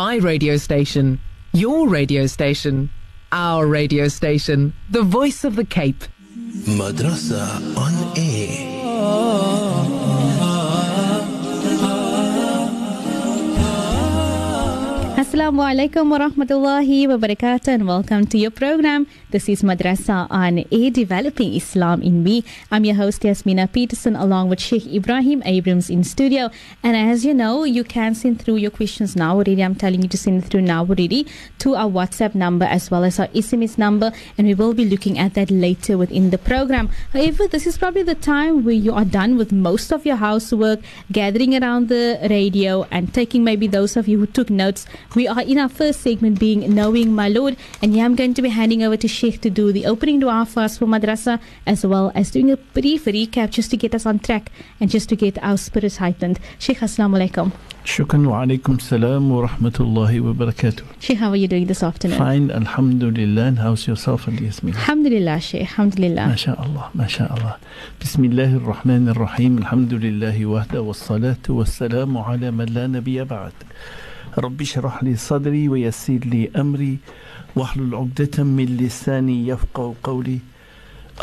My radio station. Your radio station. Our radio station. The voice of the Cape. Madrasa on Assalamu alaikum wa rahmatullahi wa barakatuh and welcome to your program. This is Madrasa on Air Developing Islam in Me. I'm your host Yasmina Peterson along with Sheikh Ebrahim Abrahams in studio. And as you know, you can send through your questions now already. I'm telling you to send through now already to our WhatsApp number as well as our SMS number. And we will be looking at that later within the program. However, this is probably the time where you are done with most of your housework, gathering around the radio and taking maybe those of you who took notes we are in our first segment being Knowing My Lord, and yeah, I'm going to be handing over to Sheikh to do the opening dua for us for Madrasa, as well as doing a brief recap just to get us on track and just to get our spirits heightened. Sheikh, Assalamu alaikum. Shukran wa alaikum salam wa rahmatullahi wa barakatuh. Sheikh, how are you doing this afternoon? Fine, alhamdulillah. And how's yourself and Yasmin? Alhamdulillah, Sheikh. Alhamdulillah. MashaAllah, MashaAllah. Bismillah ar-Rahman ar-Rahim. Alhamdulillahi wahda wa salatu wa salamu ala man la nabiya ba'd. رب اشرح لي صدري ويسر لي أمري واحلل عقدة من لساني يفقه قولي.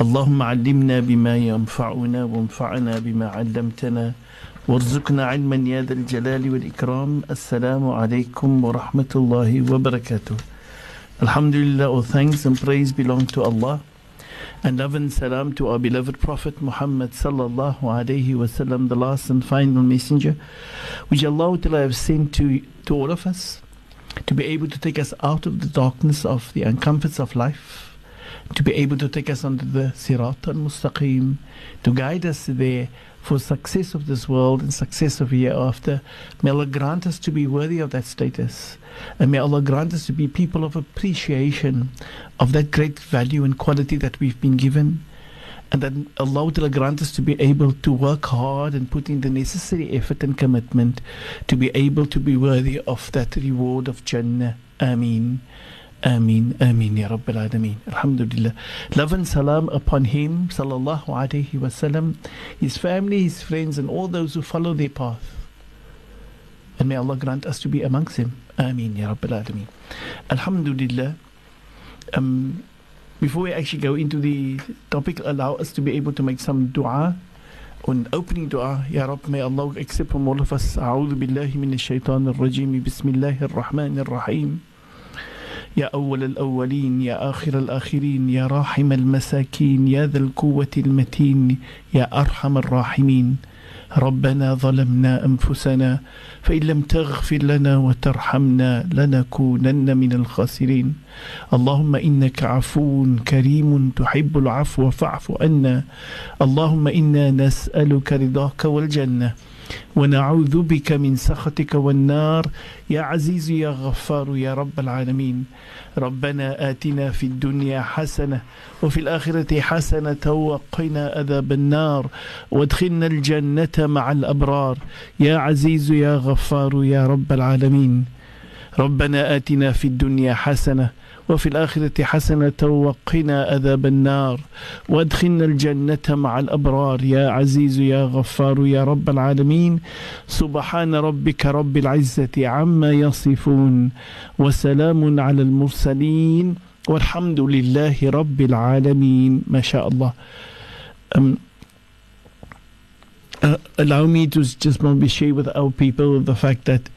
اللهم علمنا بما ينفعنا وانفعنا بما علمتنا وارزقنا علما يا ذا الجلال والإكرام. السلام عليكم ورحمة الله وبركاته. Alhamdulillah, all thanks and praise belong to Allah. And love and salam to our beloved Prophet Muhammad sallallahu alayhi wasallam, the last and final messenger, which Allah have sent to, to all of us to be able to take us out of the darkness of the uncomforts of life, to be able to take us onto the Sirat al-Mustaqim, to guide us there for success of this world and success of the hereafter. May Allah grant us to be worthy of that status. And may Allah grant us to be people of appreciation of that great value and quality that we've been given. And that Allah will grant us to be able to work hard and put in the necessary effort and commitment to be able to be worthy of that reward of Jannah. Ameen. Ameen, Ameen, Ya Rabbil Alameen. Alhamdulillah. Love and salam upon him, Sallallahu Alaihi Wasallam, his family, his friends, and all those who follow their path. And may Allah grant us to be amongst them. Ameen, Ya Rabbil Alameen. Alhamdulillah. Um, before we actually go into the topic, allow us to be able to make some dua. On opening dua, Ya Rabbi, may Allah accept from all of us. A'udhu billahi minash shaitanir rajim. Bismillahir rahmanir rahim. يا أول الأولين يا آخر الآخرين يا راحم المساكين يا ذا القوة المتين يا أرحم الراحمين. ربنا ظلمنا أنفسنا فإن لم تغفر لنا وترحمنا لنكونن من الخاسرين. اللهم إنك عفو كريم تحب العفو فاعف عنا. اللهم إنا نسألك رضاك والجنة. ونعوذ بك من سخطك والنار. يا عزيز يا غفار يا رب العالمين ربنا آتنا في الدنيا حسنة وفي الآخرة حسنة وقنا عذاب النار. وادخلنا الجنة مع الأبرار. يا عزيز يا غفار يا رب العالمين ربنا آتنا في الدنيا حسنة وفي الآخرة حسنة وقنا عذاب النار. وأدخلنا الجنة مع الأبرار. يا عزيز يا غفار يا رب العالمين سبحان ربك رب العزة عما يصفون وسلام على المرسلين. والحمد لله رب العالمين. ما شاء الله. Um, uh, allow me to just maybe share with our people the fact that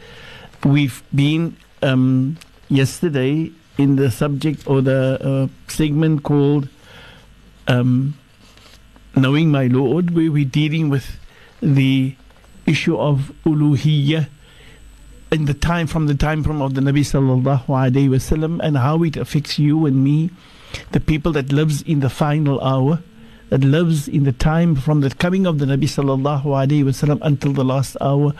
we've been um, yesterday in the subject or the uh, segment called um, Knowing My Lord, where we're dealing with the issue of uluhiyya in the time from the time from of the Nabi sallallahu alaihi wasallam and how it affects you and me, the people that lives in the final hour, that lives in the time from the coming of the Nabi sallallahu alaihi wasallam until the last hour.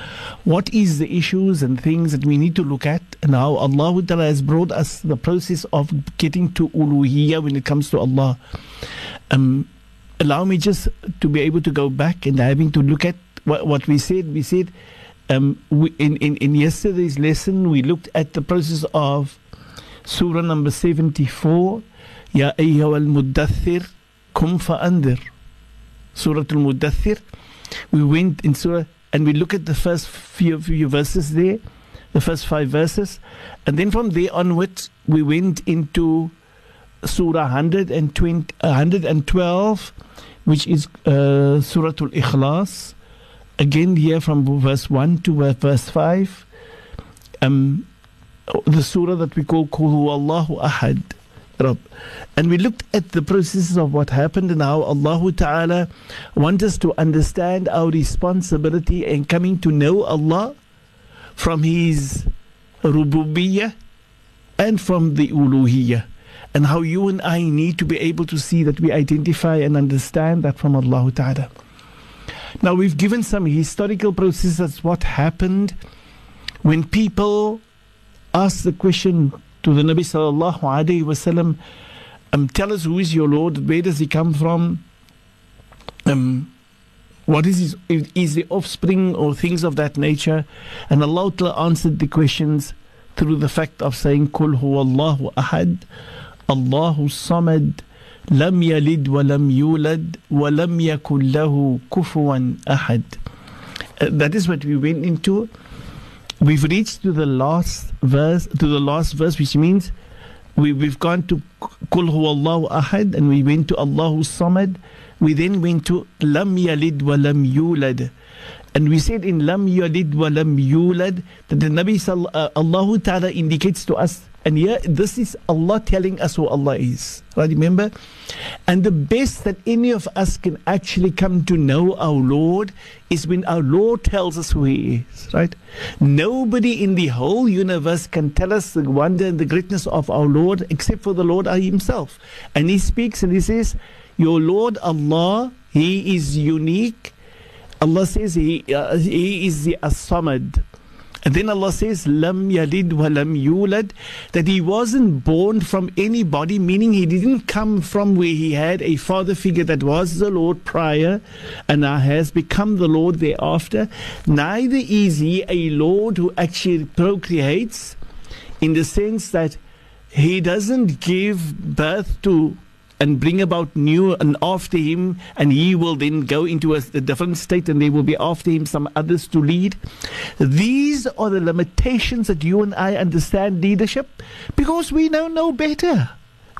What is the issues and things that we need to look at, and how Allah Ta'ala has brought us the process of getting to uluhiyya when it comes to Allah. Um, allow me just to be able to go back and having to look at what, what we said. We said um, we, in, in, in yesterday's lesson, we looked at the process of Surah number 74, Ya Ayyuha al-Muddathir, Kum fa'andir. Surah al-Muddathir. We went in Surah and we look at the first few, few verses there. The first five verses. And then from there onwards, we went into Surah 120, 112, which is uh, Surah Al Ikhlas. Again, here from verse 1 to verse 5. Um, the surah that we call Kulu Allahu Ahad. And we looked at the processes of what happened and how Allah Ta'ala wants us to understand our responsibility in coming to know Allah from His rububiyyah and from the uluhiyyah. And how you and I need to be able to see that we identify and understand that from Allah Ta'ala. Now we've given some historical processes what happened when people asked the question to the Nabi sallallahu alaihi wasallam, um, tell us who is your Lord, where does he come from, um, what is his, is the offspring or things of that nature? And Allah answered the questions through the fact of saying, Kul Allahu ahad, Allahu samad, lam yalid wa lam yulad, wa lam yakul lahu kufuwan ahad. Uh, that is what we went into. We've reached to the last verse, to the last verse, which means we, we've gone to Kul Allahu ahad and we went to Allahu samad we then went to Lam Yalid wa Lam Yulad and we said in Lam Yalid wa Lam Yulad that the Nabi uh, Allah Ta'ala indicates to us and here, this is Allah telling us who Allah is. Right? Remember? And the best that any of us can actually come to know our Lord is when our Lord tells us who He is. Right? Nobody in the whole universe can tell us the wonder and the greatness of our Lord except for the Lord Himself. And He speaks and He says, Your Lord Allah, He is unique. Allah says He, uh, he is the As-Samad. And then Allah says, Lam yalid wa lam yulad, that he wasn't born from anybody, meaning he didn't come from where he had a father figure that was the Lord prior and now has become the Lord thereafter. Neither is he a Lord who actually procreates in the sense that he doesn't give birth to and bring about new and after him, and he will then go into a, a, different state, and there will be after him some others to lead. These are the limitations that you and I understand leadership because we know no better.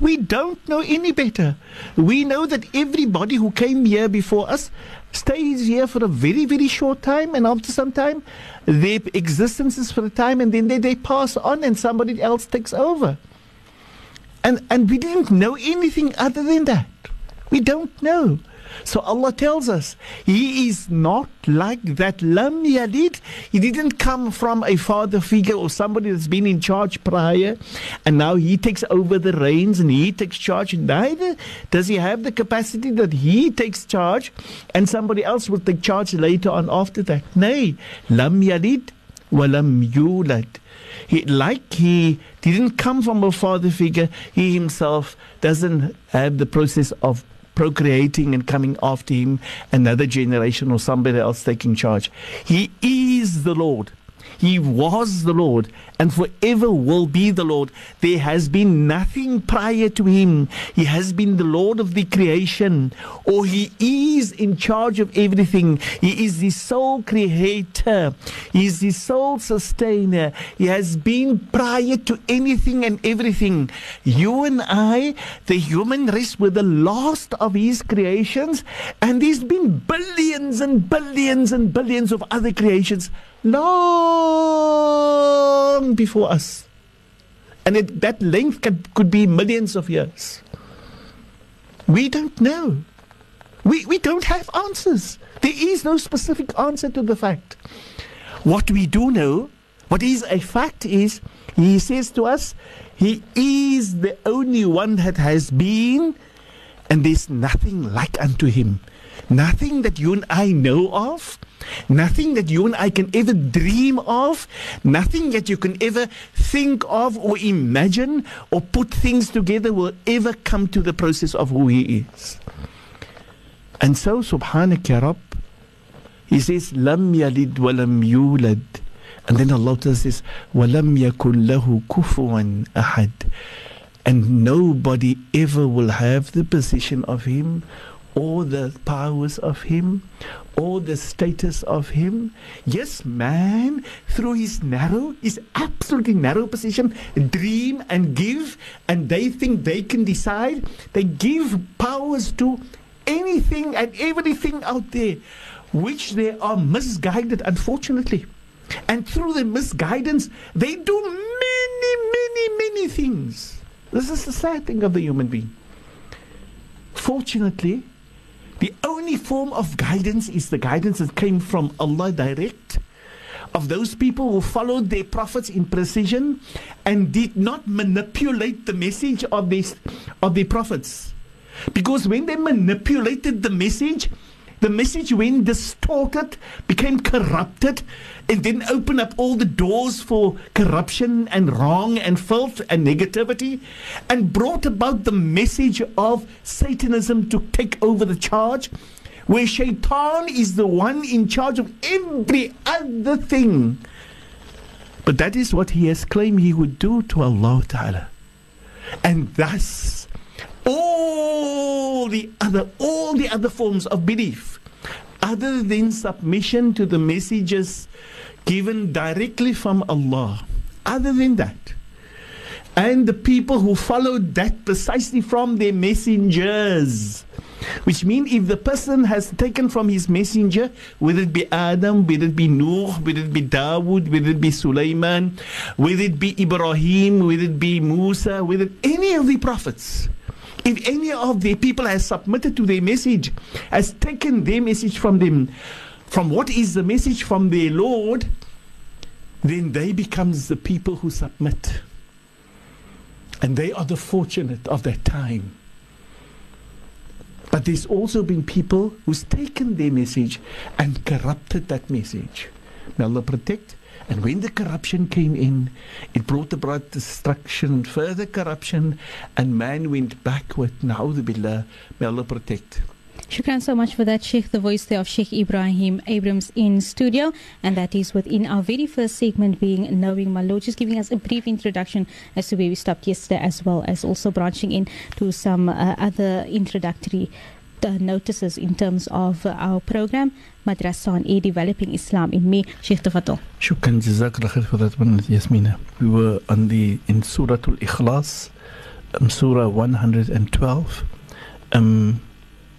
We don't know any better. We know that everybody who came here before us stays here for a very, very short time, and after some time, their existence is for a time, and then they, they pass on, and somebody else takes over. And, and we didn't know anything other than that. We don't know. So Allah tells us He is not like that Lam Yalid. He didn't come from a father figure or somebody that's been in charge prior and now He takes over the reins and He takes charge. Neither does He have the capacity that He takes charge and somebody else will take charge later on after that. Nay, Lam Yalid wa Lam Yulad. He, like he didn't come from a father figure, he himself doesn't have the process of procreating and coming after him another generation or somebody else taking charge. He is the Lord. He was the Lord and forever will be the Lord. There has been nothing prior to him. He has been the Lord of the creation, or he is in charge of everything. He is the sole creator, he is the sole sustainer. He has been prior to anything and everything. You and I, the human race, were the last of his creations, and there's been billions and billions and billions of other creations long before us. And it, that length could, could be millions of years. We don't know. We, we don't have answers. There is no specific answer to the fact. What we do know, what is a fact is, he says to us, he is the only one that has been, and there's nothing like unto him. Nothing that you and I know of. Nothing that you and I can ever dream of, nothing that you can ever think of or imagine or put things together will ever come to the process of who He is. And so, Subhanaka Rabb, He says, Lam yalid walam yulad. And then Allah tells us, Walam yakun lahu kufuan ahad. And nobody ever will have the position of Him or the powers of him all the status of him. Yes, man, through his narrow, his absolutely narrow position, dream and give, and they think they can decide. They give powers to anything and everything out there, which they are misguided, unfortunately. And through the misguidance, they do many, many, many things. This is the sad thing of the human being. Fortunately, the only form of guidance is the guidance that came from Allah direct. Of those people who followed their prophets in precision and did not manipulate the message of these of their prophets. Because when they manipulated the message, the message, went distorted, became corrupted, and then opened up all the doors for corruption and wrong and filth and negativity, and brought about the message of Satanism to take over the charge, where Shaitan is the one in charge of every other thing. But that is what he has claimed he would do to Allah Ta'ala. And thus, all the other all the other forms of belief other than submission to the messages given directly from Allah. Other than that and the people who followed that precisely from their messengers which means if the person has taken from his messenger whether it be Adam whether it be Noor, whether it be Dawood whether it be Sulaiman whether it be Ibrahim whether it be Musa whether any of the prophets if any of the people has submitted to their message, has taken their message from them, from what is the message from their Lord, then they becomes the people who submit. And they are the fortunate of that time. But there's also been people who's taken their message and corrupted that message. May Allah protect and when the corruption came in, it brought about destruction, and further corruption, and man went backward. Na'udhu billah. May Allah protect. Shukran so much for that, Sheikh. The voice there of Sheikh Ebrahim Abrahams in studio. And that is within our very first segment being Knowing My Lord, just giving us a brief introduction as to where we stopped yesterday, as well as also branching in to some uh, other introductory uh, notices in terms of uh, our program, Madrasa on Developing Islam in Me. Sheikh Tafatul. Shukran jazakallah khair for that one, Yasmina. We were on the in Surah Al Ikhlas, um, Surah 112, um,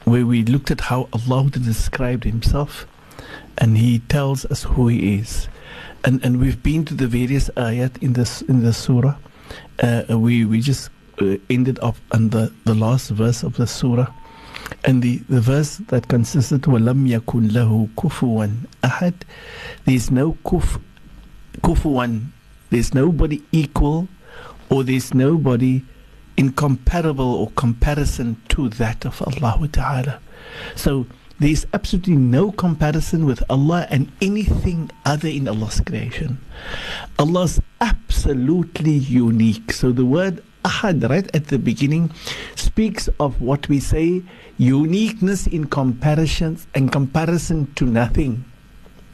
where we looked at how Allah described Himself and He tells us who He is. And, and we've been to the various ayat in this in the surah. Uh, we we just uh, ended up on the, the last verse of the surah and the, the verse that consisted وَلَمْ يَكُنْ لَهُ كُفُوًا أَحَدٍ There's no kuf, kufuwan. There's nobody equal or there's nobody incomparable or comparison to that of Allah Ta'ala. So there's absolutely no comparison with Allah and anything other in Allah's creation. Allah's absolutely unique. So the word ahad right at the beginning speaks of what we say uniqueness in comparison and comparison to nothing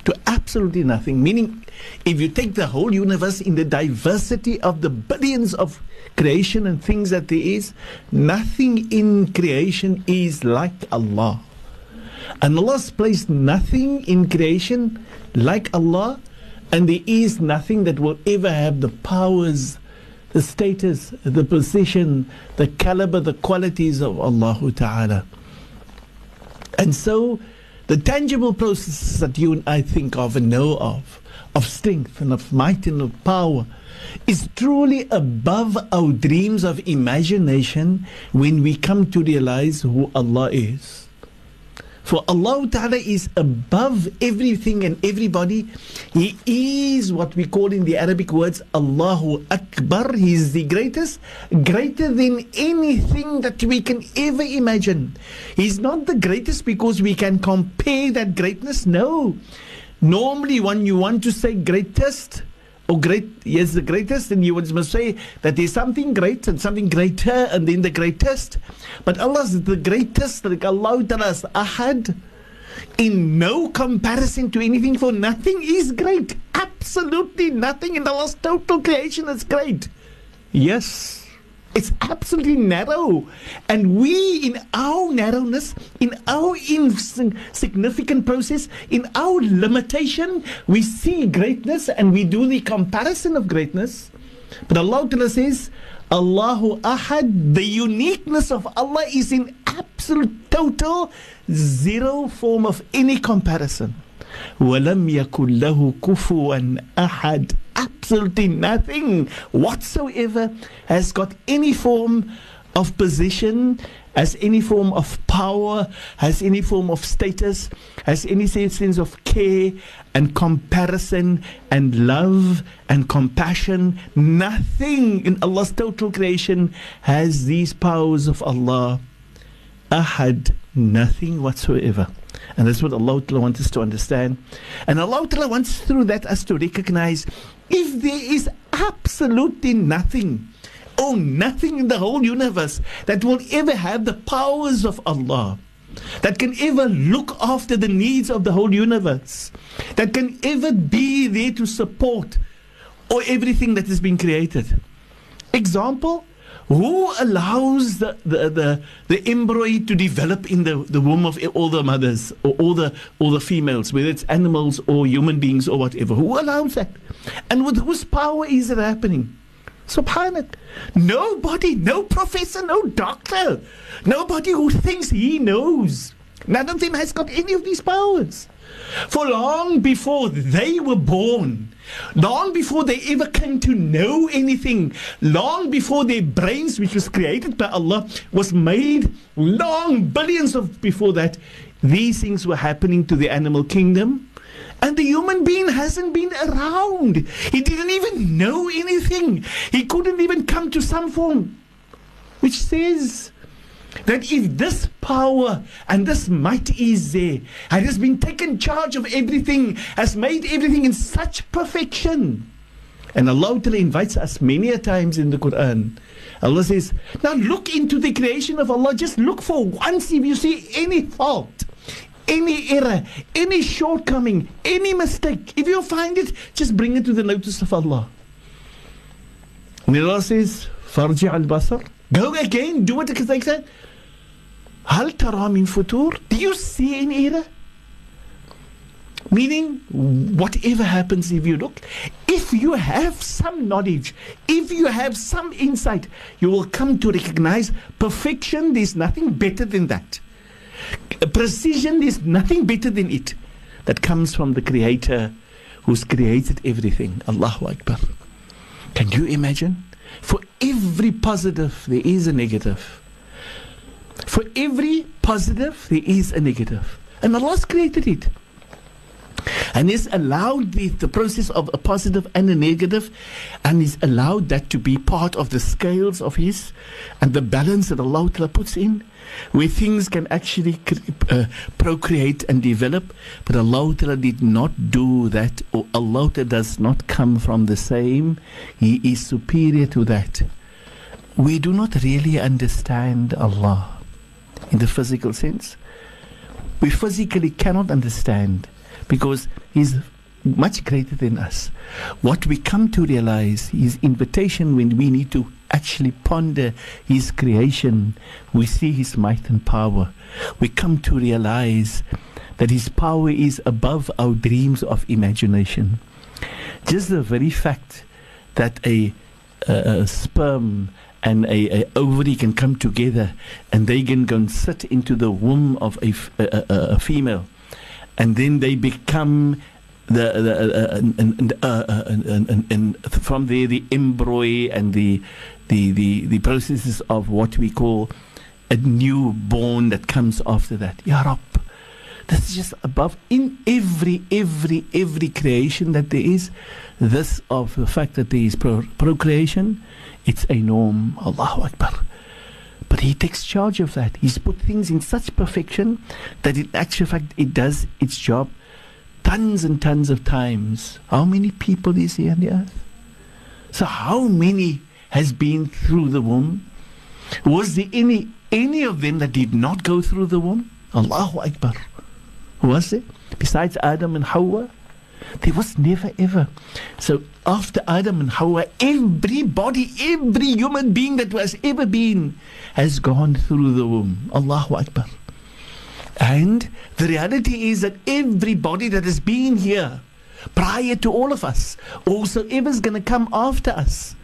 to absolutely nothing. Meaning if you take the whole universe in the diversity of the billions of creation and things that there is nothing in creation is like Allah. And Allah's placed nothing in creation like Allah and there is nothing that will ever have the powers the status, the position, the caliber, the qualities of Allah Ta'ala. And so the tangible processes that you and I think of and know of, of strength and of might and of power, is truly above our dreams of imagination when we come to realize who Allah is. For Allah Ta'ala is above everything and everybody. He is what we call in the Arabic words Allahu Akbar. He is the greatest, greater than anything that we can ever imagine. He's not the greatest because we can compare that greatness. No. Normally, when you want to say greatest, or great, yes, the greatest, and you must say that there's something great and something greater, and then the greatest. But Allah is the greatest, like Allah Ta'ala ahad, in no comparison to anything, for nothing is great. Absolutely nothing in Allah's total creation is great. Yes, It's absolutely narrow. And we, in our narrowness, in our insignificant process, in our limitation, we see greatness and we do the comparison of greatness. But Allah Ta'ala says, Allahu Ahad, the uniqueness of Allah is in absolute total zero form of any comparison. ولم يكن له كفوا أحد absolutely nothing whatsoever has got any form of position, has any form of power, has any form of status, has any sense of care and comparison and love and compassion. Nothing in Allah's total creation has these powers of Allah. Ahad, nothing whatsoever. And that's what Allah wants us to understand. And Allah wants through that us to recognize if there is absolutely nothing, or nothing in the whole universe that will ever have the powers of Allah, that can ever look after the needs of the whole universe, that can ever be there to support or everything that has been created. Example, who allows the, the, the, the embryo to develop in the, the womb of all the mothers or all the, all the females, whether it's animals or human beings or whatever? Who allows that? And with whose power is it happening? Subhanallah. Nobody, no professor, no doctor, nobody who thinks he knows. None of them has got any of these powers. For long before they were born, long before they ever came to know anything, long before their brains, which was created by Allah, was made, long billions of before that, these things were happening to the animal kingdom. And the human being hasn't been around. He didn't even know anything. He couldn't even come to some form. Which says that if this power and this might is there, and has been taken charge of everything, has made everything in such perfection. And Allah invites us many a times in the Quran. Allah says, Now look into the creation of Allah. Just look for once if you see any fault, any error, any shortcoming, any mistake. If you find it, just bring it to the notice of Allah. And Allah says, Farji al Basar. Go again, do what they said. هل ترى من فتور? Do you see any error? Meaning, whatever happens if you look, if you have some knowledge, if you have some insight, you will come to recognize perfection, there's nothing better than that. Precision, there's nothing better than it. That comes from the Creator who's created everything. Allahu Akbar. Can you imagine? For every positive, there is a negative. For every positive, there is a negative. And Allah's created it. And He's allowed the, the process of a positive and a negative, and He's allowed that to be part of the scales of His and the balance that Allah puts in, where things can actually uh, procreate and develop. But Allah did not do that, or Allah does not come from the same. He is superior to that. We do not really understand Allah in the physical sense. We physically cannot understand because He's much greater than us. What we come to realize, is invitation when we need to actually ponder His creation, we see His might and power. We come to realize that His power is above our dreams of imagination. Just the very fact that a, a, a sperm and a, a, ovary can come together and they can go and sit into the womb of a, female and then they become the, the uh, and, uh, uh, and, and, and, from there the embryo and the, the the the processes of what we call a newborn that comes after that. Ya Rab, this is just above in every every every creation that there is. This of the fact that there is pro- procreation, it's a norm. Allahu Akbar. But he takes charge of that. He's put things in such perfection that in actual fact it does its job tons and tons of times. How many people is here on the earth? So how many has been through the womb? Was there any any of them that did not go through the womb? Allahu Akbar. Who was there? Besides Adam and Hawa? There was never ever. So after Adam and Hawa, everybody, every human being that has ever been has gone through the womb. Allahu Akbar. And the reality is that everybody that has been here prior to all of us, also ever's going to come after us,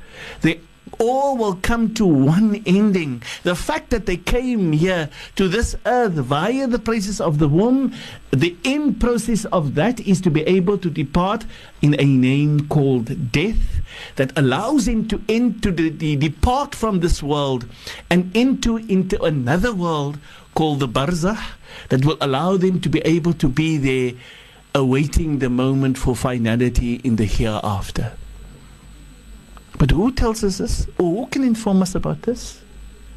they all will come to one ending. The fact that they came here to this earth via the process of the womb, the end process of that is to be able to depart in a name called death that allows him to enter the, the depart from this world and enter into another world called the barzakh that will allow them to be able to be there awaiting the moment for finality in the hereafter. But who tells us this? Or who can inform us about this?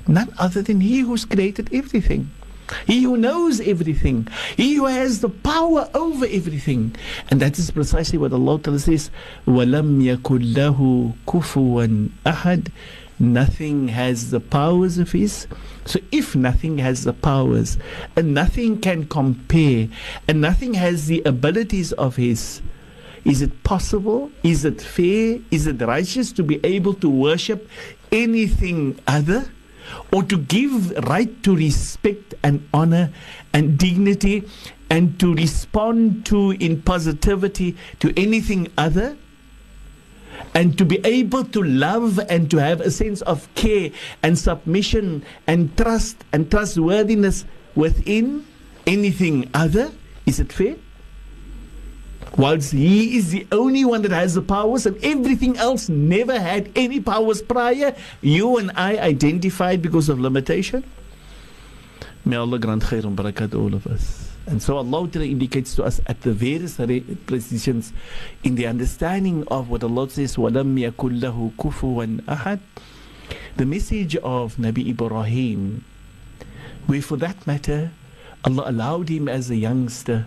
None other than He who's created everything. He who knows everything. He who has the power over everything. And that is precisely what Allah Ta'ala says, وَلَمْ يَكُنْ لَهُ كُفُوًا أَحَدٍ Nothing has the powers of His. So if nothing has the powers, and nothing can compare, and nothing has the abilities of His, is it possible? Is it fair? Is it righteous to be able to worship anything other? Or to give right to respect and honor and dignity and to respond to in positivity to anything other? and to be able to love and to have a sense of care and submission and trust and trustworthiness within anything other? Is it fair? Whilst he is the only one that has the powers and everything else never had any powers prior, you and I identified because of limitation. May Allah grant khair and barakat all of us. And so Allah indicates to us at the various positions in the understanding of what Allah says, وَلَمْ يَكُلْ لَهُ كُفُوًا أَحَدٍ The message of Nabi Ibrahim, where for that matter, Allah allowed him as a youngster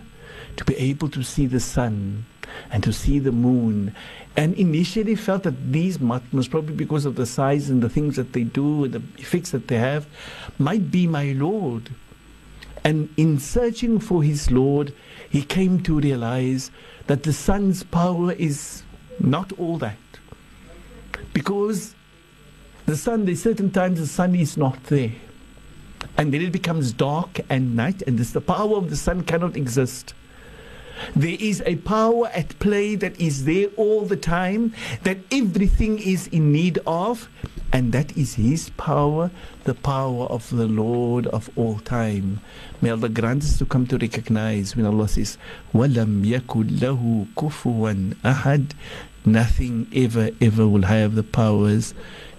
to be able to see the sun and to see the moon and initially felt that these matmas, probably because of the size and the things that they do, and the effects that they have, might be my Lord. And in searching for his Lord, he came to realize that the sun's power is not all that. Because the sun, there's certain times the sun is not there. And then it becomes dark and night, and this, the power of the sun cannot exist. There is a power at play that is there all the time, that everything is in need of, and that is His power, the power of the Lord of all time. May Allah grant us to come to recognize when Allah says, وَلَمْ يَكُنْ لَهُ كُفُوًا أَحَدٍ Nothing ever, ever will have the powers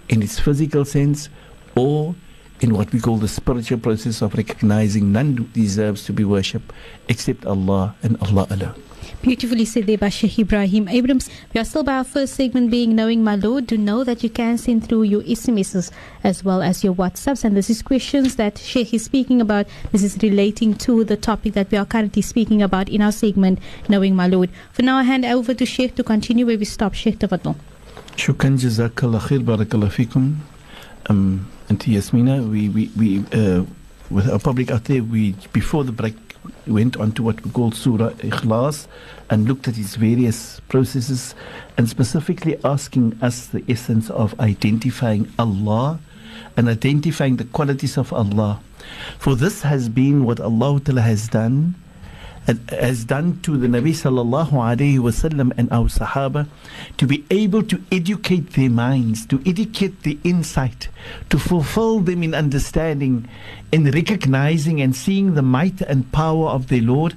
in its physical sense or in what we call the spiritual process of recognizing none deserves to be worshipped except Allah and Allah alone. Beautifully said there by Sheikh Ebrahim Abrahams. We are still by our first segment being Knowing My Lord. Do know that you can send through your SMSs as well as your WhatsApps. And this is questions that Sheikh is speaking about. This is relating to the topic that we are currently speaking about in our segment, Knowing My Lord. For now, I hand over to Sheikh to continue where we stopped. Sheikh Tafatul. Shukran JazakAllah Khair, BarakAllah بارك Auntie Yasmina, we, we, we uh, with our public out there, we before the break went on to what we call Surah Ikhlas and looked at its various processes and specifically asking us the essence of identifying Allah and identifying the qualities of Allah. For this has been what Allah has done has done to the Nabi sallallahu alayhi wasallam and our Sahaba to be able to educate their minds, to educate the insight, to fulfill them in understanding, in recognizing and seeing the might and power of their Lord,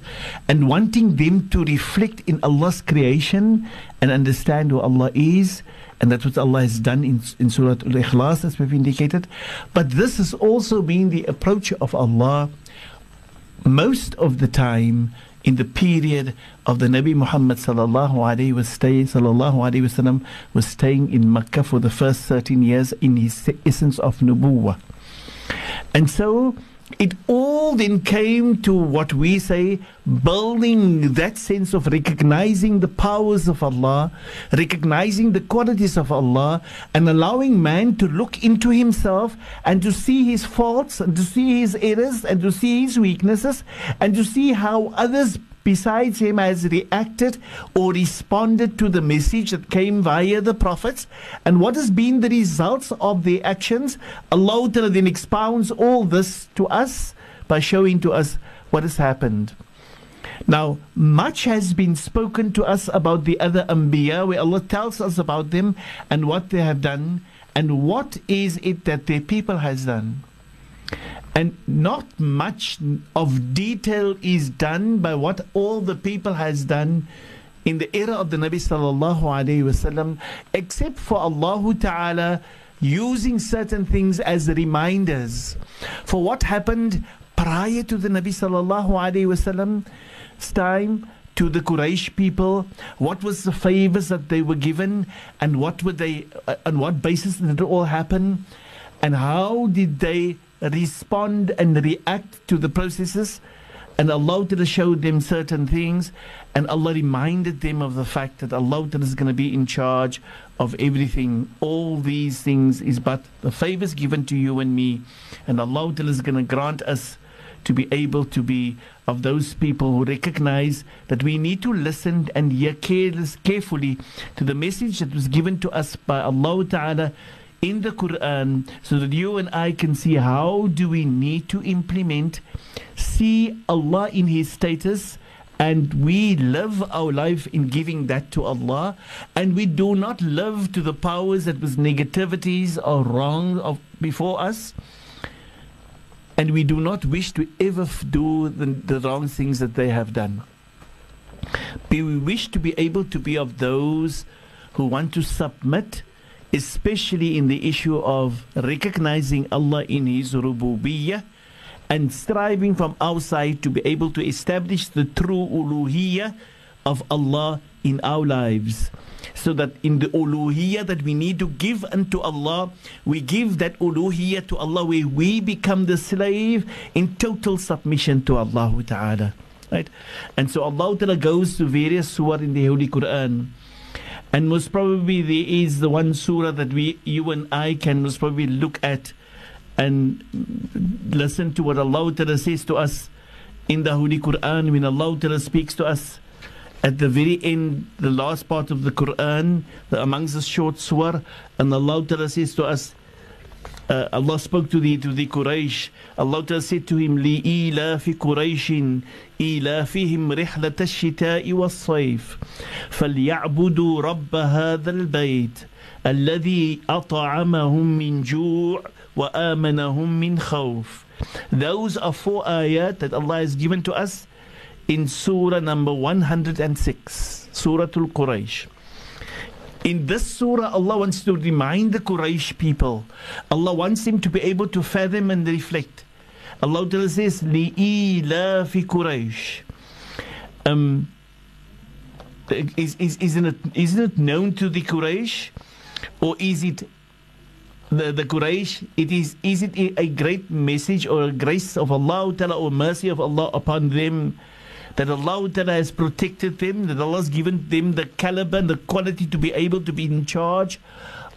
and wanting them to reflect in Allah's creation and understand who Allah is. And that's what Allah has done in, in Surah Al Ikhlas, as we've indicated. But this has also been the approach of Allah most of the time in the period of the Nabi Muhammad sallallahu alaihi wasallam was staying in Mecca for the first 13 years in his essence of nubuwah. And so it all then came to what we say building that sense of recognizing the powers of Allah, recognizing the qualities of Allah, and allowing man to look into himself and to see his faults and to see his errors and to see his weaknesses and to see how others besides him has reacted or responded to the message that came via the prophets? And what has been the results of their actions? Allah then expounds all this to us by showing to us what has happened. Now, much has been spoken to us about the other Anbiya, where Allah tells us about them and what they have done, and what is it that their people has done. And not much of detail is done by what all the people has done in the era of the Nabi sallallahu alaihi wasallam, except for Allah Ta'ala using certain things as reminders for what happened prior to the Nabi sallallahu alaihi wasallam's time to the Quraysh people, what was the favors that they were given, and what were they, uh, on what basis did it all happen, and how did they respond and react to the processes? And Allah showed them certain things, and Allah reminded them of the fact that Allah is going to be in charge of everything. All these things is but the favors given to you and me, and Allah is going to grant us to be able to be of those people who recognize that we need to listen and hear careless, carefully to the message that was given to us by Allah Ta'ala in the Quran so that you and I can see how do we need to implement, see Allah in His status and we live our life in giving that to Allah and we do not live to the powers that was negativities or wrong of before us and we do not wish to ever do the, the wrong things that they have done. We wish to be able to be of those who want to submit, especially in the issue of recognizing Allah in His rububiyyah and striving from outside to be able to establish the true uluhiyyah of Allah in our lives. So that in the uluhiyyah that we need to give unto Allah, we give that uluhiyyah to Allah where we become the slave in total submission to Allah Ta'ala. Right? And so Allah Ta'ala goes to various surah in the Holy Quran. And most probably there is the one surah that we you and I can most probably look at and listen to what Allah Ta'ala says to us in the Holy Quran when Allah Ta'ala speaks to us at the very end, the last part of the Quran, the, amongst the short surah, and Allah Ta'ala says to us, uh, Allah spoke to the to the Quraysh. Allah Ta'ala said to him, لإيلاف قريش إيلافهم رحلة الشتاء والصيف فليعبدوا رب هذا البيت الذي أطعمهم من جوع وآمنهم من خوف. Those are four ayat that Allah has given to us in Surah number 106, Surah Al Quraysh. In this surah, Allah wants to remind the Quraysh people. Allah wants them to be able to fathom and reflect. Allah Ta'ala says, لِإِيلَافِ قُرَيْشِ um, is, is, isn't, it, isn't it known to the Quraysh? Or is it the, the Quraysh? It is, is it a, a great message or a grace of Allah Ta'ala or mercy of Allah upon them? That Allah Ta'ala has protected them, that Allah has given them the caliber and the quality to be able to be in charge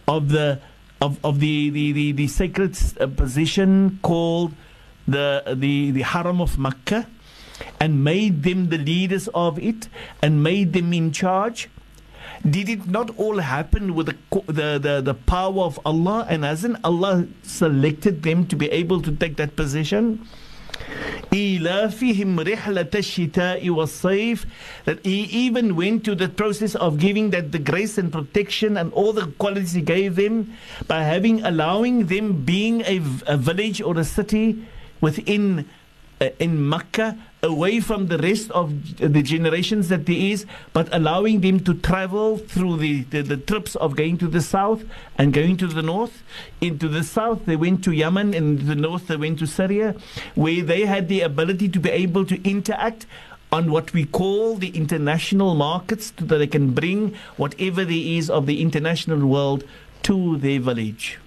of the of, of the, the, the, the sacred uh, position called the, the, the Haram of Makkah and made them the leaders of it and made them in charge. Did it not all happen with the, the, the, the power of Allah and hasn't Allah selected them to be able to take that position? إيلافهم رحلة الشتاء والصيف that he even went to the process of giving that the grace and protection and all the qualities he gave them by having allowing them being a, a village or a city within uh, in Makkah away from the rest of the generations that there is, but allowing them to travel through the, the, the, trips of going to the south and going to the north. Into the south, they went to Yemen, and the north, they went to Syria, where they had the ability to be able to interact on what we call the international markets so that they can bring whatever there is of the international world to their village.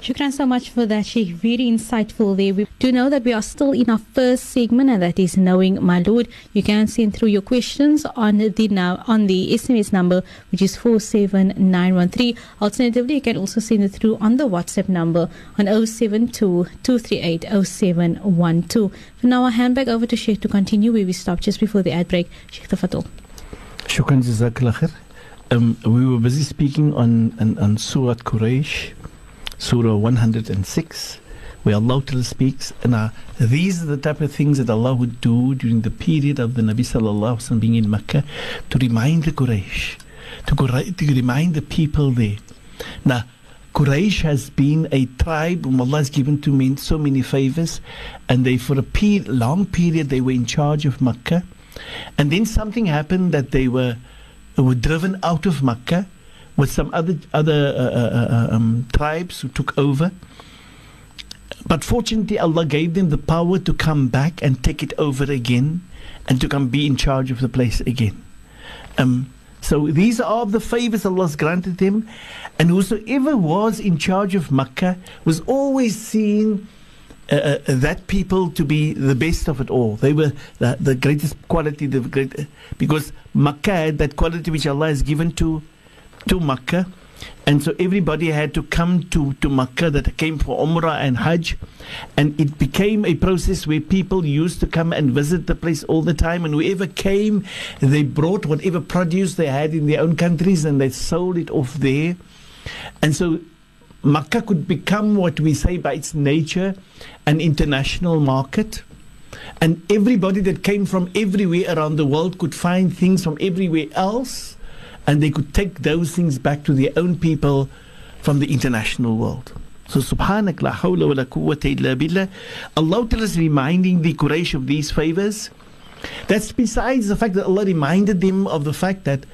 Shukran so much for that, Sheikh. Very insightful there. We do know that we are still in our first segment, and that is knowing my Lord. You can send through your questions on the now on the SMS number, which is four seven nine one three. Alternatively, you can also send it through on the WhatsApp number on 072 238 0712. For now, I'll hand back over to Sheikh to continue where we stopped just before the ad break. Sheikh Tafatul. Shukran Jazakallah. Um, we were busy speaking on, on, on Surah Quraysh, Surah 106, where Allah speaks. And uh, these are the type of things that Allah would do during the period of the Nabi Sallallahu Alaihi Wasallam being in Mecca to remind the Quraysh, to, to remind the people there. Now, Quraysh has been a tribe whom Allah has given to me so many favors, and they, for a pe- long period, they were in charge of Mecca. And then something happened that they were were driven out of Mecca with some other other uh, uh, uh, um, tribes who took over. But fortunately, Allah gave them the power to come back and take it over again, and to come be in charge of the place again. Um, so these are the favors Allah's granted them, and whosoever was in charge of Makkah was always seen uh, uh, that people to be the best of it all. They were the, the greatest quality, the great, because Makkah had that quality which Allah has given to to Makkah. And so everybody had to come to, to Makkah that came for Umrah and Hajj. And it became a process where people used to come and visit the place all the time. And whoever came, they brought whatever produce they had in their own countries and they sold it off there. And so Makkah could become what we say by its nature an international market. And everybody that came from everywhere around the world could find things from everywhere else, and they could take those things back to their own people from the international world. So subhanak la hawla wa la quwwata illa billah. Allah Ta'ala is reminding the Quraysh of these favors. That's besides the fact that Allah reminded them of the fact that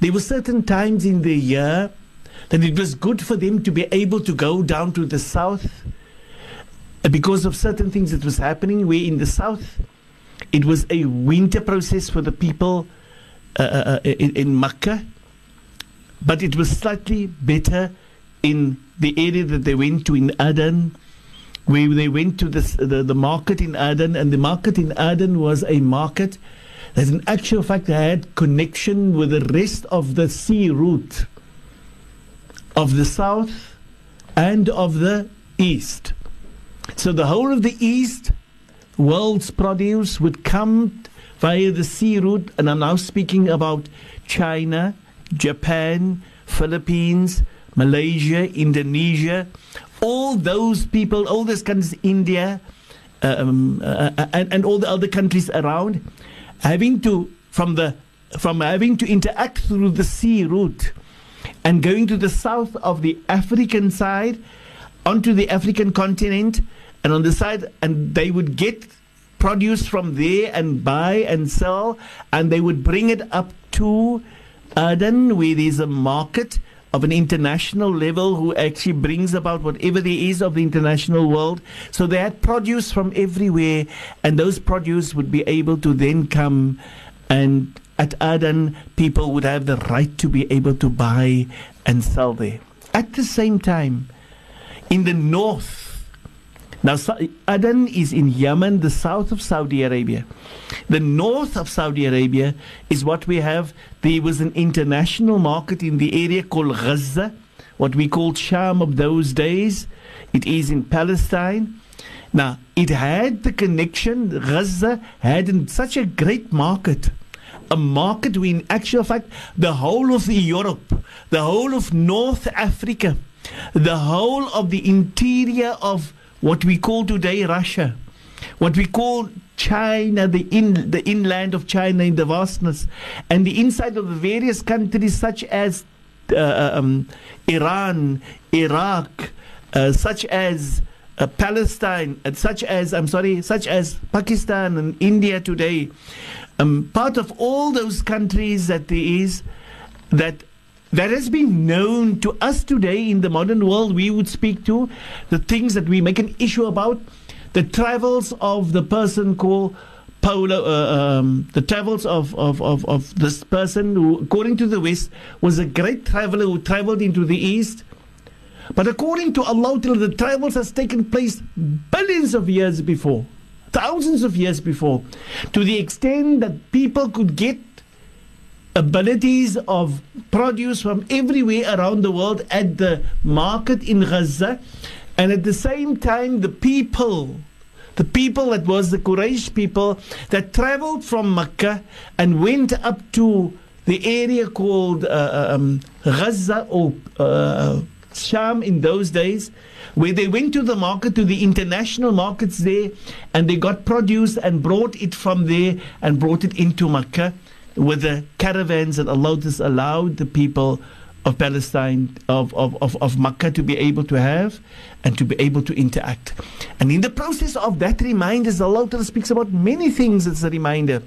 there were certain times in the year that it was good for them to be able to go down to the south uh, because of certain things that was happening where in the south it was a winter process for the people uh, uh, in, in Makkah but it was slightly better in the area that they went to in Aden where they went to this, the, the market in Aden and the market in Aden was a market that in actual fact had connection with the rest of the sea route of the south and of the east. So the whole of the east world's produce would come via the sea route, and I'm now speaking about China, Japan, Philippines, Malaysia, Indonesia, all those people, all those countries, India, um, uh, and, and all the other countries around, having to from the from having to interact through the sea route and going to the south of the African side onto the African continent and on the side and they would get produce from there and buy and sell and they would bring it up to Uh, Aden where there's a market of an international level who actually brings about whatever there is of the international world. So they had produce from everywhere, and those produce would be able to then come and at Aden, people would have the right to be able to buy and sell there. At the same time, in the north, now Aden is in Yemen, the south of Saudi Arabia. The north of Saudi Arabia is what we have. There was an international market in the area called Gaza, what we called Sham of those days. It is in Palestine. Now, it had the connection, Gaza had such a great market a market where, in actual fact, the whole of Europe, the whole of North Africa, the whole of the interior of what we call today Russia, what we call China, the in the inland of China in the vastness, and the inside of the various countries such as uh, uh um, Iran, Iraq, uh, such as uh, Palestine, such as I'm sorry, such as Pakistan and India today um, part of all those countries that there is that that has been known to us today in the modern world we would speak to the things that we make an issue about the travels of the person called Polo, uh, um, the travels of, of, of, of this person who, according to the West, was a great traveler who traveled into the East, But according to Allah, the travels has taken place billions of years before, thousands of years before, to the extent that people could get abilities of produce from everywhere around the world at the market in Gaza. And at the same time, the people, the people that was the Quraysh people that traveled from Mecca and went up to the area called uh, um, Gaza or uh, Sham in those days, where they went to the market, to the international markets there, and they got produce and brought it from there and brought it into Mecca with the caravans that Allah has allowed the people of Palestine, of, of, of, of Makkah to be able to have and to be able to interact. And in the process of that reminders, Allah speaks about many things as a reminder.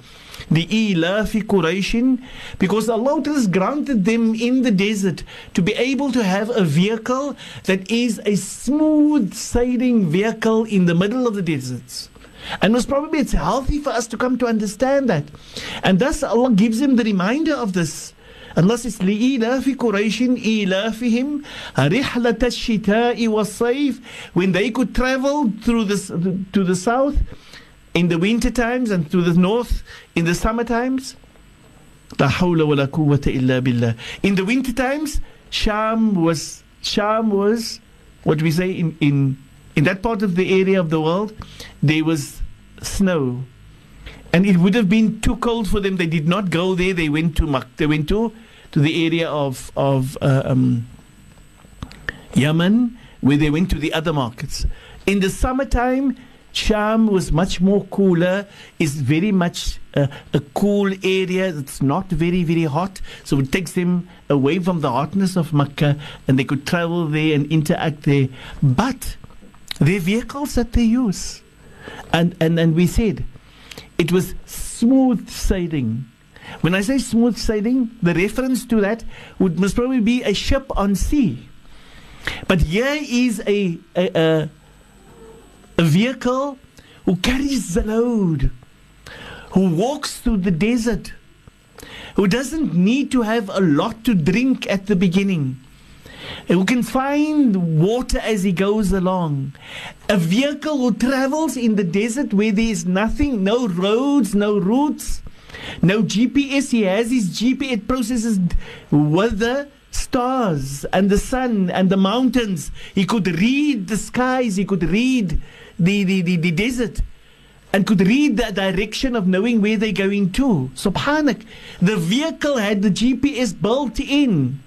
The ilafi Quraishin, because Allah has granted them in the desert to be able to have a vehicle that is a smooth sailing vehicle in the middle of the deserts. And most probably it's healthy for us to come to understand that. And thus Allah gives him the reminder of this. Allah says, لِإِلَافِ قُرَيْشٍ إِلَافِهِمْ رِحْلَةَ الشِّتَاءِ وَالصَّيْفِ When they could travel through this, to the south in the winter times and to the north in the summer times. لا حول ولا قوة إلا بالله. In the winter times, Sham was Sham was what we say in, in in that part of the area of the world, there was snow. And it would have been too cold for them. They did not go there. They went to Mak- they went to to the area of of uh, um, Yemen, where they went to the other markets. In the summertime, Sham was much more cooler. Is very much uh, a cool area. It's not very very hot, so it takes them away from the hotness of Makkah, and they could travel there and interact there. But the vehicles that they use. And, and, and we said it was smooth sailing. When I say smooth sailing, the reference to that would must probably be a ship on sea. But here is a, a, a, a vehicle who carries the load, who walks through the desert, who doesn't need to have a lot to drink at the beginning who can find water as he goes along. A vehicle who travels in the desert where there is nothing, no roads, no routes, no GPS. He has his GPS processes weather, stars, and the sun and the mountains. He could read the skies, he could read the, the, the, the desert and could read the direction of knowing where they're going to. Subhanak. The vehicle had the GPS built in.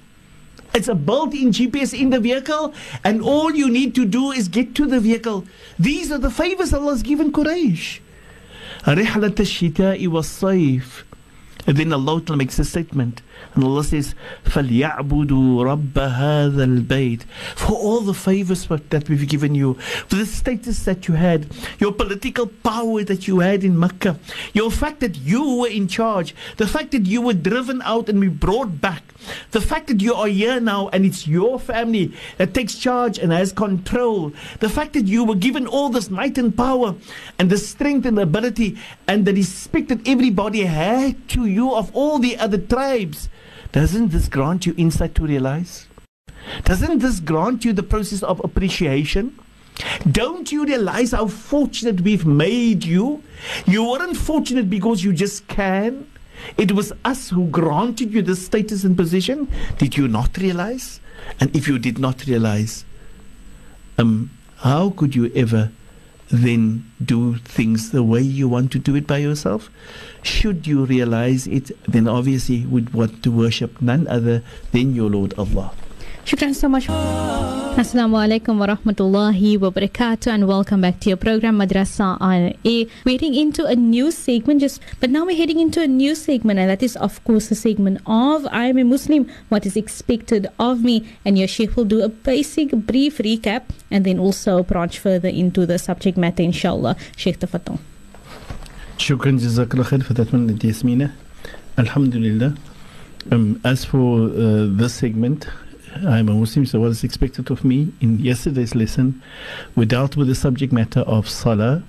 It's a built-in GPS in the vehicle, and all you need to do is get to the vehicle. These are the favors Allah has given Quraysh. رحلة الشتاء والصيف and then Allah makes a statement. And Allah says, فَلْيَعْبُدُوا رَبَّ هَذَا الْبَيْتِ For all the favors that we've given you, for the status that you had, your political power that you had in Mecca, your fact that you were in charge, the fact that you were driven out and we brought back, the fact that you are here now and it's your family that takes charge and has control, the fact that you were given all this might and power and the strength and the ability and the respect that everybody had to you of all the other tribes, doesn't this grant you insight to realize? Doesn't this grant you the process of appreciation? Don't you realize how fortunate we've made you? You weren't fortunate because you just can. It was us who granted you this status and position. Did you not realize? And if you did not realize, um, how could you ever then do things the way you want to do it by yourself? Should you realize it, then obviously would want to worship none other than your Lord Allah. Shukran so much. Assalamu alaikum wa rahmatullahi wa barakatuh and welcome back to your program Madrasa on A. We're heading into a new segment just but now we're heading into a new segment and that is of course a segment of I am a Muslim, what is expected of me and your Sheikh will do a basic brief recap and then also branch further into the subject matter inshallah. Sheikh Tafatul. Shukran jazakallah khair for that one, Yasmina. Alhamdulillah. Um, as for uh, this segment, I'm a Muslim, so what is expected of me? In yesterday's lesson, we dealt with the subject matter of Salah,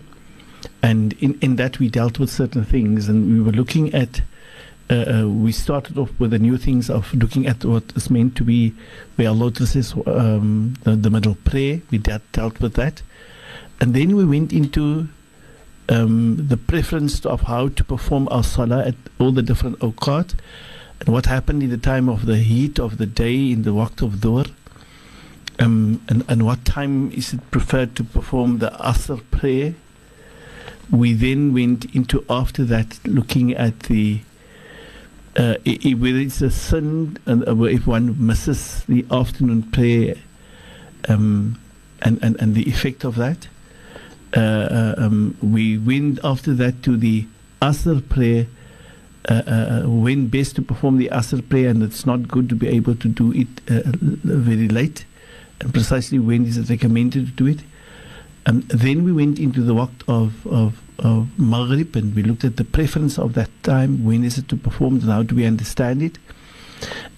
and in, in that we dealt with certain things, and we were looking at uh, we started off with the new things of looking at what is meant to be where Allah says um, the, the middle prayer. We dealt, dealt with that. And then we went into um, the preference of how to perform our salah at all the different awqat and what happened in the time of the heat of the day in the waqt of dhuhr um, and, and what time is it preferred to perform the asr prayer we then went into after that looking at the uh, i- whether it's a sin and uh, if one misses the afternoon prayer um, and, and, and the effect of that uh, uh, um, we went after that to the Asr prayer. Uh, uh, when best to perform the Asr prayer, and it's not good to be able to do it uh, very late, and precisely when is it recommended to do it. Um, then we went into the waqt of, of, of Maghrib and we looked at the preference of that time, when is it to perform, and how do we understand it.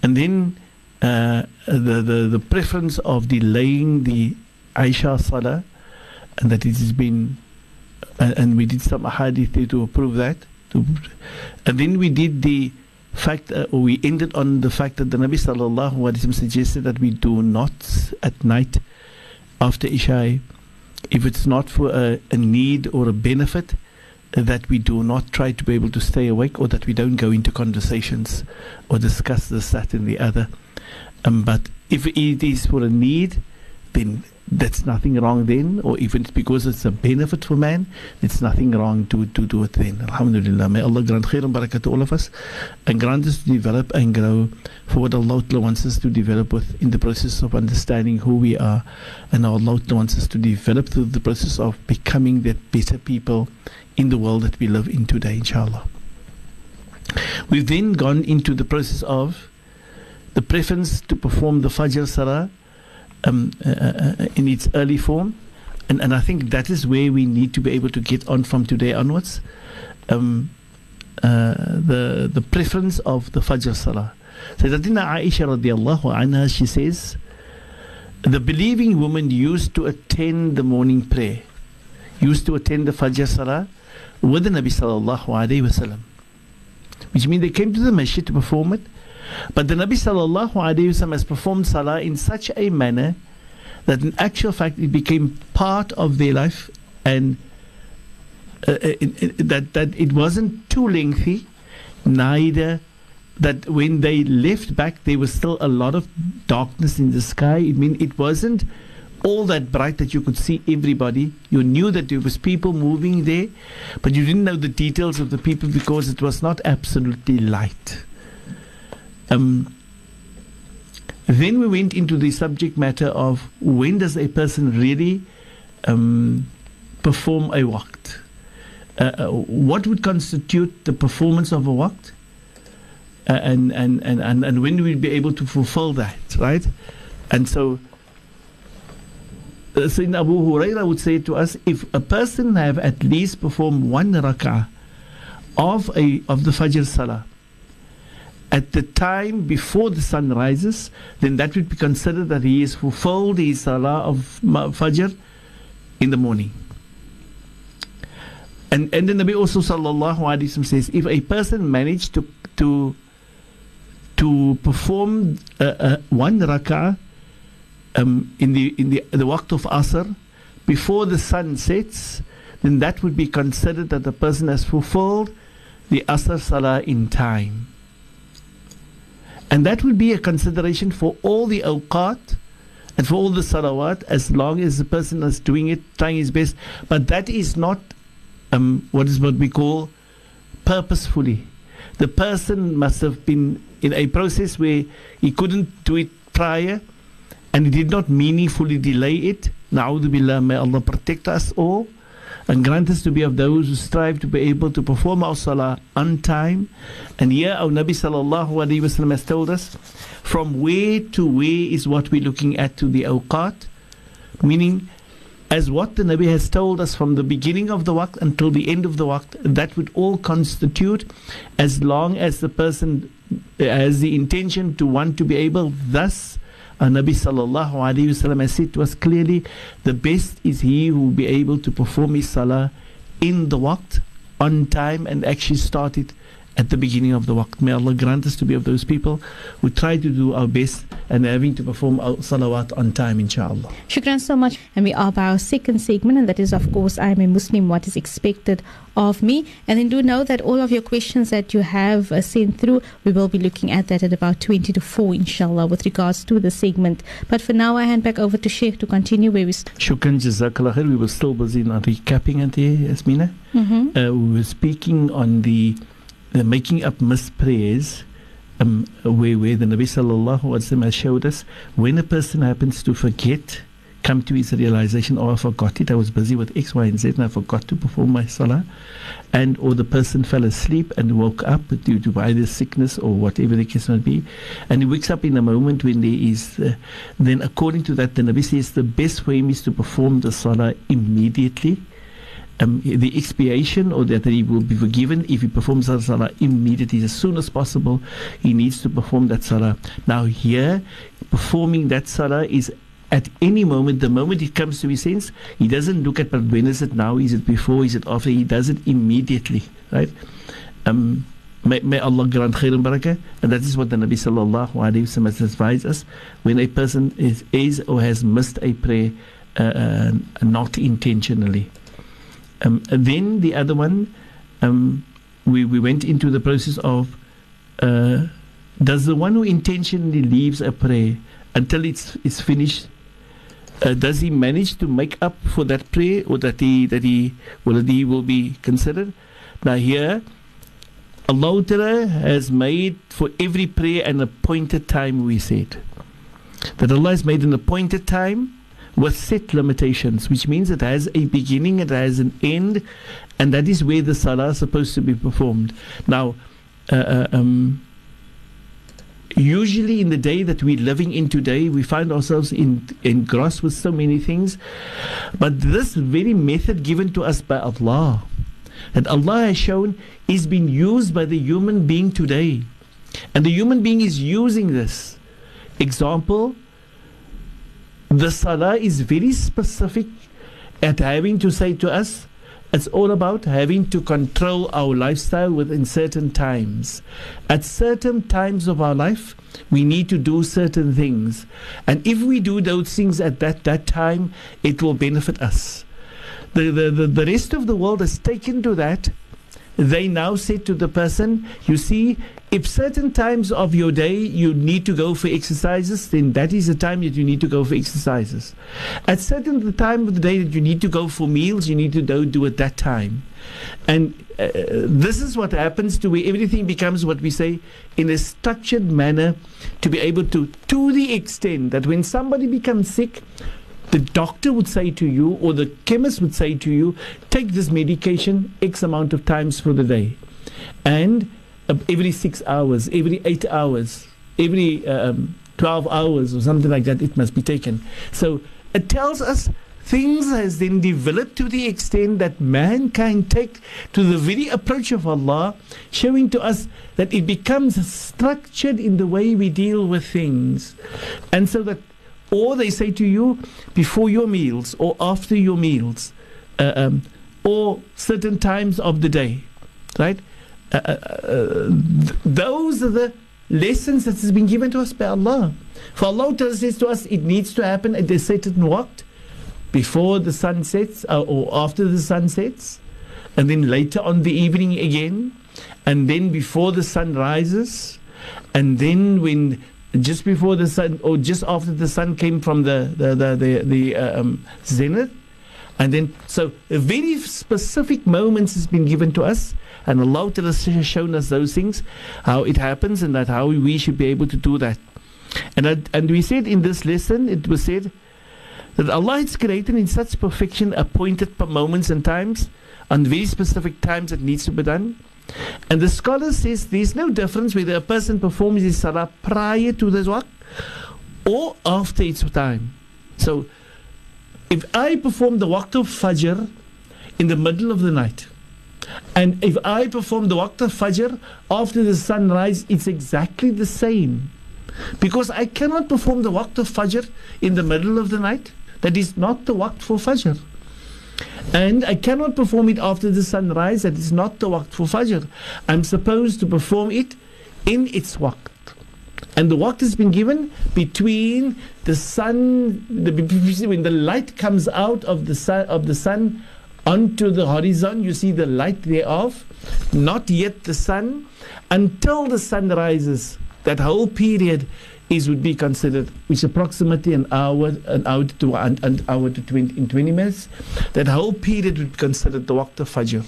And then uh, the, the, the preference of delaying the Isha Salah and that it has been and, and we did some hadith to prove that and then we did the fact uh, we ended on the fact that the Nabi sallallahu suggested that we do not at night after Isha if it's not for a, a need or a benefit that we do not try to be able to stay awake or that we don't go into conversations or discuss this that and the other. Um, but if it is for a need then that's nothing wrong then, or even it's because it's a benefit for man, it's nothing wrong to, to do it then. Alhamdulillah. May Allah grant khair and barakah to all of us and grant us to develop and grow for what Allah wants us to develop with in the process of understanding who we are and Allah wants us to develop through the process of becoming that better people in the world that we live in today, inshallah. We've then gone into the process of the preference to perform the Fajr Salah um, uh, uh, in its early form. And, and I think that is where we need to be able to get on from today onwards. Um, uh, the the preference of the Fajr Salah. Sayyidatina Aisha radiallahu anha, she says, the believing woman used to attend the morning prayer, used to attend the Fajr Salah with the Nabi sallallahu alayhi wasallam. Which means they came to the masjid to perform it, but the Nabi sallallahu alayhi has performed salah in such a manner that in actual fact it became part of their life and uh, it, that that it wasn't too lengthy, neither that when they left back there was still a lot of darkness in the sky. I mean it wasn't all that bright that you could see everybody. You knew that there was people moving there, but you didn't know the details of the people because it was not absolutely light. Um, then we went into the subject matter of when does a person really um, perform a waqt? Uh, uh, what would constitute the performance of a waqt? Uh, and, and, and, and, and when will we be able to fulfill that, right? And so, uh, Sayyidina Abu Huraira would say to us, if a person have at least performed one rak'ah of, a, of the Fajr Salah, at the time before the sun rises, then that would be considered that he has fulfilled his salah of Fajr in the morning. And and then the Nabi also sallallahu alaihi wasallam says, if a person managed to to to perform uh, uh, one rak'ah um, in the in the the waqt of asr before the sun sets, then that would be considered that the person has fulfilled the asr salah in time. And that will be a consideration for all the awqat and for all the salawat as long as the person is doing it, trying his best. But that is not um, what is what we call purposefully. The person must have been in a process where he couldn't do it prior and he did not meaningfully delay it. Na'udhu billah, may Allah protect us all and grant us to be of those who strive to be able to perform our salah on time. And here our Nabi sallallahu alayhi wasallam has told us from way to way is what we're looking at to the awqat, meaning as what the Nabi has told us from the beginning of the waqt until the end of the waqt, that would all constitute as long as the person has the intention to want to be able thus uh, Nabi sallallahu alayhi wasallam has said to us clearly, the best is he who will be able to perform his salah in the waqt, on time, and actually start it at the beginning of the waqt. May Allah grant us to be of those people who try to do our best and having to perform our salawat on time, inshallah. Shukran so much. And we are by our second segment, and that is, of course, I am a Muslim, what is expected of me. And then do know that all of your questions that you have uh, sent through, we will be looking at that at about 20 to 4, inshallah, with regards to the segment. But for now, I hand back over to Sheikh to continue where we st- Shukran, Jazakallah khair. We were still busy in recapping it Yasmina. mm-hmm. Uh, we were speaking on the, the making up missed prayers. Um, where, where the Nabi sallallahu alaihi wasallam showed us when a person happens to forget, come to his realization, oh, I forgot it, I was busy with X, Y, and Z, and I forgot to perform my salah, and or the person fell asleep and woke up due to either sickness or whatever the case might be, and he wakes up in a moment when there is, uh, then according to that, the Nabi says the best way is to perform the salah immediately um, the expiation or that he will be forgiven if he performs that salah immediately as soon as possible he needs to perform that salah now here performing that salah is at any moment the moment it comes to his sense he doesn't look at but when is it now is it before is it after he does it immediately right um, May, may Allah grant khair and barakah. And that is what the Nabi sallallahu alayhi has advised us. When a person is, is or has missed a prayer uh, uh, not intentionally. Um, then the other one, um, we, we went into the process of uh, does the one who intentionally leaves a prayer until it's, it's finished, uh, does he manage to make up for that prayer or that he, that he, will, that he will be considered? Now here, Allah Ta'ala has made for every prayer an appointed time, we said. That Allah has made an appointed time with set limitations, which means it has a beginning, it has an end, and that is where the salah is supposed to be performed. Now, uh, uh, um, usually in the day that we're living in today, we find ourselves in, engrossed with so many things, but this very method given to us by Allah, that Allah has shown is being used by the human being today. And the human being is using this. Example, the salah is very specific at having to say to us, it's all about having to control our lifestyle within certain times. At certain times of our life, we need to do certain things. And if we do those things at that, that time, it will benefit us. The, the, the, the rest of the world has taken to that they now say to the person, you see, if certain times of your day you need to go for exercises, then that is the time that you need to go for exercises. At certain the time of the day that you need to go for meals, you need to do, do at that time. And uh, this is what happens to where everything becomes what we say in a structured manner to be able to, to the extent that when somebody becomes sick, the doctor would say to you, or the chemist would say to you, take this medication X amount of times for the day. And uh, every six hours, every eight hours, every um, 12 hours, or something like that, it must be taken. So it tells us things has then developed to the extent that mankind take to the very approach of Allah, showing to us that it becomes structured in the way we deal with things. And so that or they say to you before your meals or after your meals, uh, um, or certain times of the day, right? Uh, uh, th- those are the lessons that has been given to us by Allah. For Allah says to us, it needs to happen at a certain waqt, before the sun sets or after the sun sets, and then later on the evening again, and then before the sun rises, and then when just before the sun or just after the sun came from the the the the, the uh, um, zenith. And then so very specific moments has been given to us and Allah has shown us those things how it happens and that how we should be able to do that. And and we said in this lesson it was said that Allah has created in such perfection appointed moments and times on very specific times that needs to be done and the scholar says there's no difference whether a person performs his salah prior to the waqt or after its time. So, if I perform the waqt of Fajr in the middle of the night, and if I perform the waqt of Fajr after the sunrise, it's exactly the same. Because I cannot perform the waqt of Fajr in the middle of the night. That is not the waqt for Fajr. And I cannot perform it after the sunrise. That is not the waqt for Fajr. I'm supposed to perform it in its waqt. And the waqt has been given between the sun, the, when the light comes out of the sun, of the sun onto the horizon, you see the light thereof, not yet the sun, until the sun rises. That whole period is would be considered, which is approximately an hour, an hour to an, an hour to 20, in 20 minutes. That whole period would be considered the waqt of Fajr.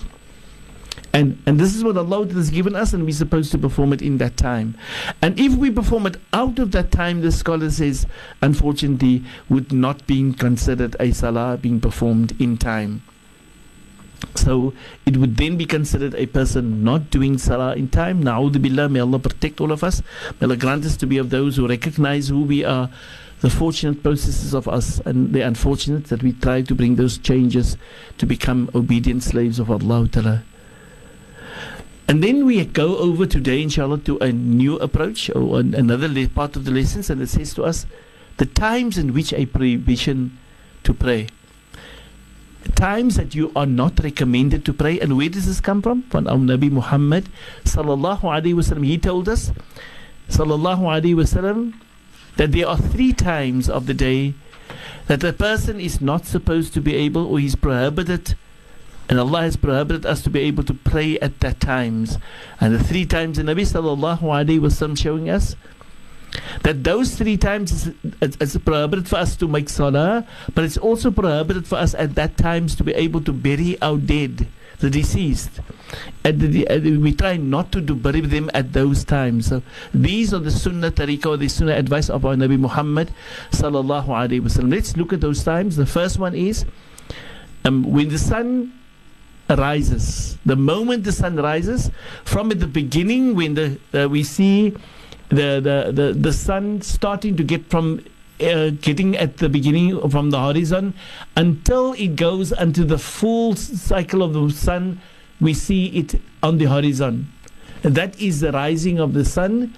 And, and this is what Allah has given us, and we're supposed to perform it in that time. And if we perform it out of that time, the scholar says, unfortunately, would not be considered a salah being performed in time. So it would then be considered a person not doing salah in time. Na'udhu billah, may Allah protect all of us. May Allah grant us to be of those who recognize who we are, the fortunate processes of us, and the unfortunate that we try to bring those changes to become obedient slaves of Allah Ta'ala. And then we go over today, inshallah, to a new approach or another part of the lessons, and it says to us the times in which a prohibition to pray. Times that you are not recommended to pray, and where does this come from? From our Nabi Muhammad sallallahu alaihi wasallam. He told us, sallallahu alaihi wasallam, that there are three times of the day that a person is not supposed to be able, or he's prohibited and Allah has prohibited us to be able to pray at that times. And the three times the Nabi sallallahu alayhi wasallam showing us that those three times is, it's, prohibited for us to make salah, but it's also prohibited for us at that times to be able to bury our dead, the deceased. And the, we try not to do bury them at those times. So these are the sunnah tariqah the sunnah advice of our Nabi Muhammad sallallahu alayhi wasallam. Let's look at those times. The first one is um, when the sun rises. The moment the sun rises, from the beginning when the uh, we see the, the, the, the sun starting to get from uh, getting at the beginning from the horizon until it goes into the full cycle of the sun, we see it on the horizon. That is the rising of the sun.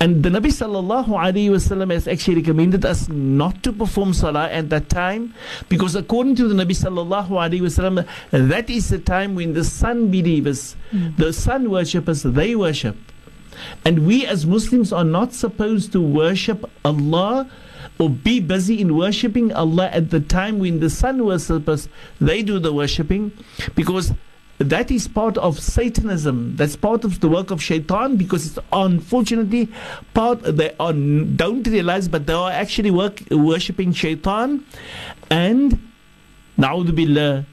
And the Nabi sallallahu alayhi wasallam has actually recommended us not to perform salah at that time because according to the Nabi sallallahu alayhi wasallam, that is the time when the sun believers, mm. the sun worshippers, they worship. And we as Muslims are not supposed to worship Allah or be busy in worshipping Allah at the time when the sun worshippers, they do the worshipping because that is part of Satanism. That's part of the work of Shaitan because it's unfortunately part they are, don't realize, but they are actually work, worshipping Shaitan. And Na'udhu Billah,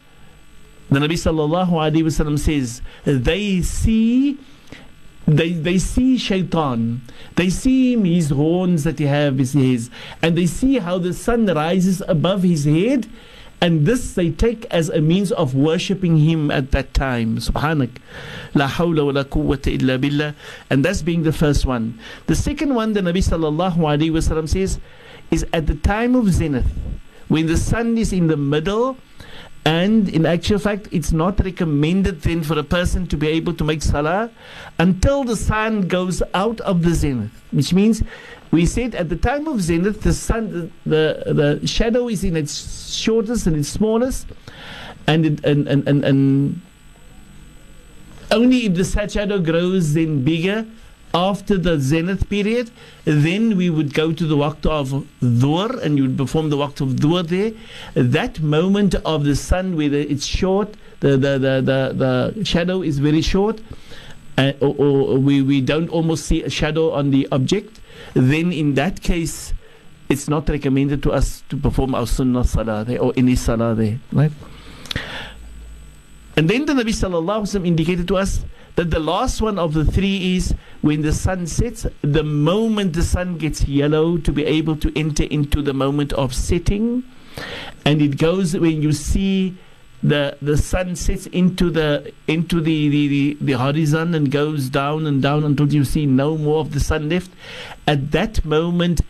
the Nabi Sallallahu Alaihi Wasallam says, they see they they see shaitan they see him his horns that he have his his and they see how the sun rises above his head and this they take as a means of worshipping him at that time. Subhanak. La hawla wa la quwwata illa billah. And that's being the first one. The second one, the Nabi sallallahu alayhi wasallam says, is at the time of zenith, when the sun is in the middle, and in actual fact, it's not recommended then for a person to be able to make salah until the sun goes out of the zenith, which means we said at the time of zenith, the sun, the, the, the shadow is in its shortest and its smallest, and, it, and, and, and, and only if the shadow grows then bigger after the zenith period, then we would go to the waqt of dhuhr and you would perform the waqt of dhuhr there. That moment of the sun where it's short, the, the, the, the, the shadow is very short, uh, or, or we, we don't almost see a shadow on the object, then in that case, it's not recommended to us to perform our sunnah salah there or any salah there, right? And then the Nabi sallallahu alaihi wasallam indicated to us that the last one of the three is when the sun sets, the moment the sun gets yellow to be able to enter into the moment of setting. And it goes when you see the the sun sets into the into the, the, the, the horizon and goes down and down until you see no more of the sun left. At that moment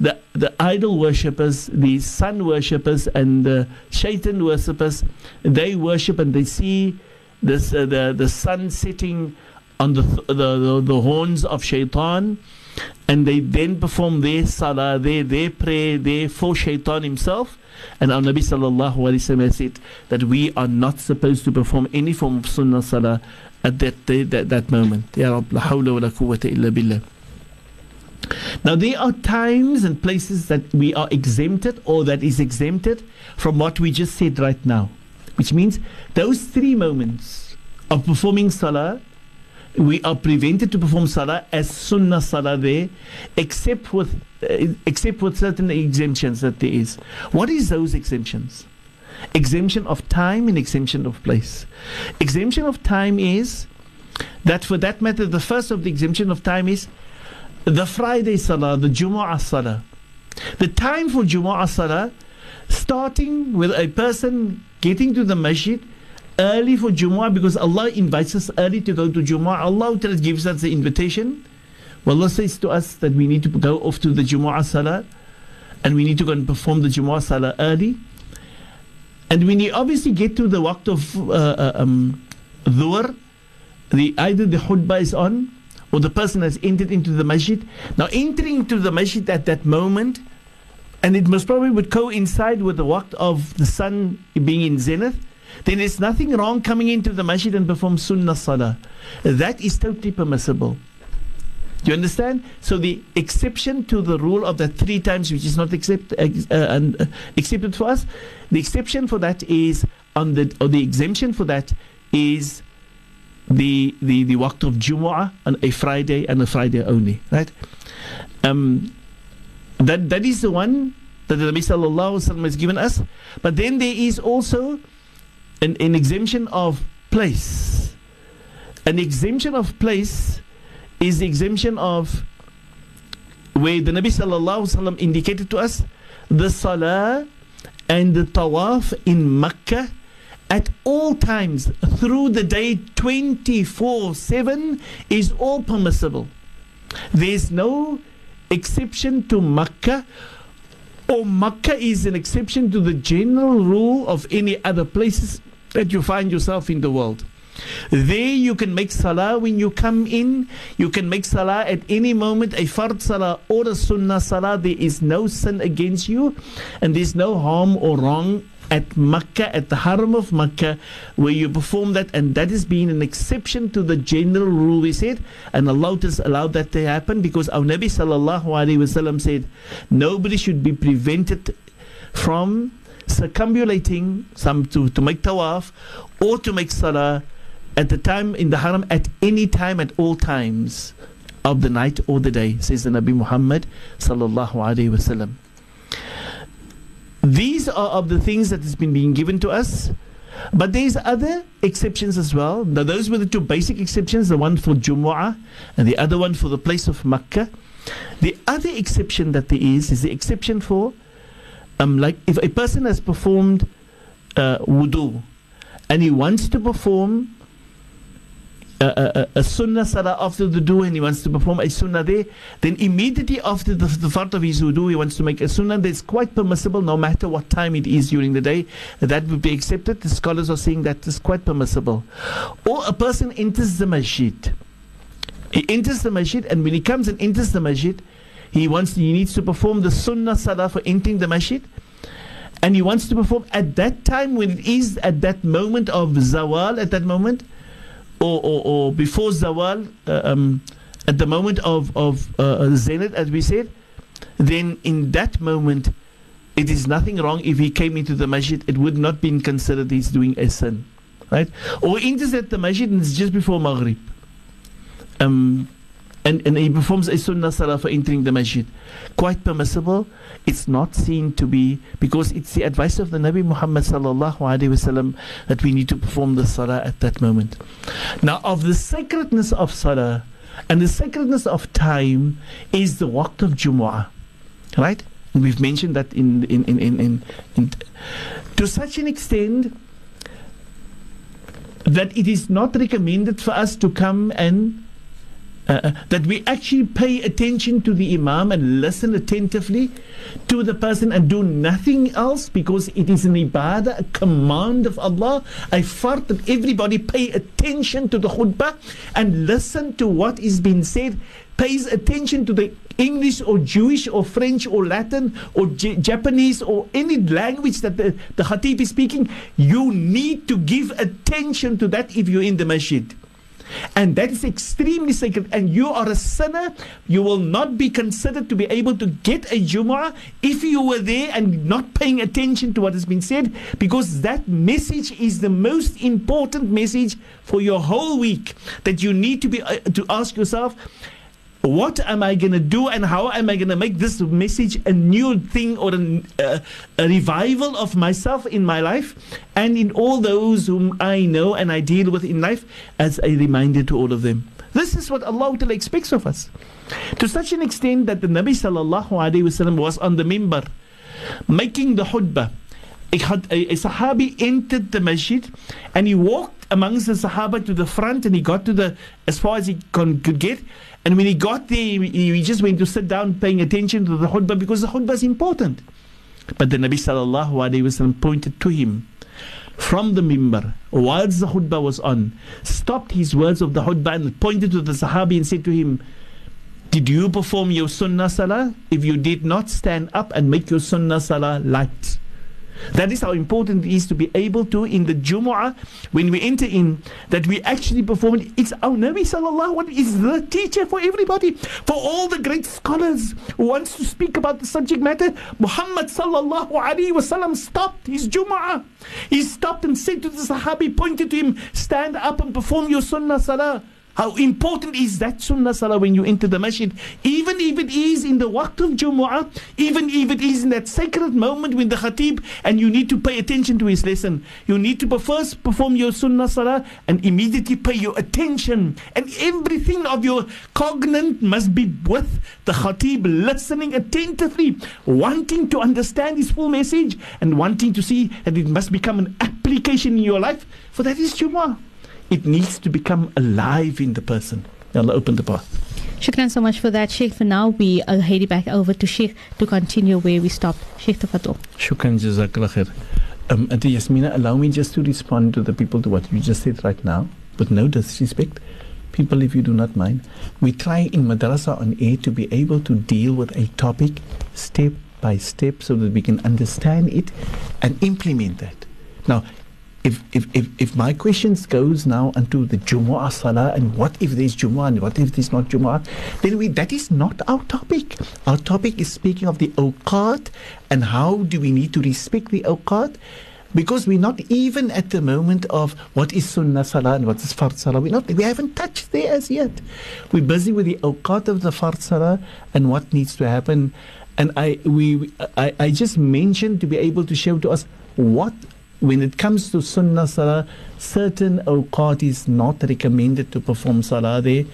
the the idol worshippers, the sun worshippers and the shaitan worshippers, they worship and they see this uh, the the sun setting on the, th- the, the the horns of shaitan and they then perform their salah, their, their prayer, their for shaitan himself. And our Nabi sallallahu alayhi wasallam said that we are not supposed to perform any form of sunnah salah at that day, that, that moment. Ya Rab, la hawla wa la quwwata illa billah. Now, there are times and places that we are exempted or that is exempted from what we just said right now, which means those three moments of performing salah, we are prevented to perform salah as sunnah salah there, except with uh, except with certain exemptions that there is. What is those exemptions? Exemption of time and exemption of place. Exemption of time is that, for that matter, the first of the exemption of time is the Friday Salah, the Jumu'ah Salah. The time for Jumu'ah Salah, starting with a person getting to the masjid early for Jumu'ah because Allah invites us early to go to Jumu'ah. Allah gives us the invitation. Well, Allah says to us that we need to go off to the Jumu'ah Salah and we need to go and perform the Jumu'ah Salah early. And when you obviously get to the waqt of uh, uh, um, dhuhr, the, either the khutbah is on or the person has entered into the masjid. Now, entering into the masjid at that moment, and it most probably would coincide with the waqt of the sun being in zenith, then there's nothing wrong coming into the masjid and perform sunnah salah. That is totally permissible. Do you understand? So the exception to the rule of the three times, which is not accept, uh, uh, accepted for us, the exception for that is on the or the exemption for that is the the the waqt of Jumu'ah on a Friday and a Friday only, right? Um, that that is the one that the Nabi Sallallahu has given us. But then there is also an, an exemption of place. An exemption of place is the exemption of where the Nabi Sallallahu indicated to us the Salah and the Tawaf in Mecca at all times through the day 24 7 is all permissible. There's no exception to Makkah, or Makkah is an exception to the general rule of any other places that you find yourself in the world. There you can make salah when you come in. You can make salah at any moment, a fard salah or a sunnah salah. There is no sin against you and there's no harm or wrong at Makkah, at the Haram of Makkah, where you perform that, and that has been an exception to the general rule we said, and Allah has allowed that to happen because our Nabi sallallahu wasallam said, nobody should be prevented from circumambulating some to, to make tawaf or to make salah at the time in the haram at any time at all times of the night or the day says the Nabi Muhammad sallallahu wasallam these are of the things that has been being given to us. But there's other exceptions as well. Now, those were the two basic exceptions the one for Jumu'ah and the other one for the place of Makkah. The other exception that there is is the exception for, um, like if a person has performed uh, wudu and he wants to perform a, a, sunnah salah after the wudu and he wants to perform a sunnah there, then immediately after the, the fard of his wudu, he wants to make a sunnah that's quite permissible no matter what time it is during the day. That would be accepted. The scholars are saying that is quite permissible. Or a person enters the masjid. He enters the masjid and when he comes and enters the masjid, he wants he needs to perform the sunnah salah for entering the masjid and he wants to perform at that time when it is at that moment of zawal at that moment or, or, or before Zawal, uh, um, at the moment of, of uh, Zenith, as we said, then in that moment, it is nothing wrong if he came into the masjid, it would not be considered he's doing a sin. Right? Or enters at the masjid and it's just before Maghrib. Um, and, and he performs a sunnah salah for entering the masjid. Quite permissible. It's not seen to be because it's the advice of the Nabi Muhammad sallallahu alaihi wasallam that we need to perform the salah at that moment. Now, of the sacredness of salah and the sacredness of time is the waqt of Jumu'ah, right? And we've mentioned that in in in in, in, in to such an extent that it is not recommended for us to come and uh, uh, that we actually pay attention to the Imam and listen attentively to the person and do nothing else because it is an ibadah, a command of Allah. I fard that everybody pay attention to the khutbah and listen to what is being said, pays attention to the English or Jewish or French or Latin or J- Japanese or any language that the, the Khatib is speaking, you need to give attention to that if you're in the masjid. And that is extremely sacred. And you are a sinner. You will not be considered to be able to get a Jumu'ah if you were there and not paying attention to what has been said, because that message is the most important message for your whole week. That you need to be uh, to ask yourself, what am I going to do and how am I going to make this message a new thing or a, uh, a revival of myself in my life and in all those whom I know and I deal with in life as a reminder to all of them. This is what Allah expects of us. To such an extent that the Nabi wasallam was on the mimbar making the khutbah. A, a, a Sahabi entered the masjid and he walked amongst the Sahaba to the front and he got to the as far as he con, could get and when he got there, he, just went to sit down paying attention to the khutbah because the khutbah is important. But the Nabi sallallahu alayhi wasallam pointed to him from the mimbar whilst the khutbah was on, stopped his words of the khutbah and pointed to the Sahabi and said to him, Did you perform your sunnah salah? If you did not, stand up and make your sunnah salah light. That is how important it is to be able to, in the Jumu'ah, when we enter in, that we actually perform it. It's our Nabi Sallallahu Alaihi is the teacher for everybody, for all the great scholars who wants to speak about the subject matter. Muhammad Sallallahu Alaihi Wasallam stopped his Jumu'ah. He stopped and said to the Sahabi, pointed to him, stand up and perform your Sunnah Salah. How important is that sunnah salah when you enter the masjid? Even if it is in the waqt of Jumu'ah, even if it is in that sacred moment when the khatib and you need to pay attention to his lesson. You need to first perform your sunnah salah and immediately pay your attention. And everything of your cognate must be with the khatib, listening attentively, wanting to understand his full message and wanting to see that it must become an application in your life. For that is Jumu'ah it needs to become alive in the person. Allah open the path. Shukran so much for that, Sheikh. For now, we are heading back over to Sheikh to continue where we stopped. Sheikh Tafatul. Shukran, Jazakallah khair. Um, Auntie Yasmina, allow me just to respond to the people to what you just said right now, with no disrespect. People, if you do not mind, we try in Madrasa on air to be able to deal with a topic step by step so that we can understand it and implement that. Now, if, if, if, if my questions goes now into the Jumu'ah Salah and what if there's Jumu'ah and what if there's not Jumu'ah, then we, that is not our topic. Our topic is speaking of the awqat and how do we need to respect the awqat because we're not even at the moment of what is Sunnah Salah and what is Fard Salah. We're not, we haven't touched there as yet. We're busy with the awqat of the Fard Salah and what needs to happen. And I, we, I, I just mentioned to be able to show to us what when it comes to sunnah salah, certain awqat is not recommended to perform salah there.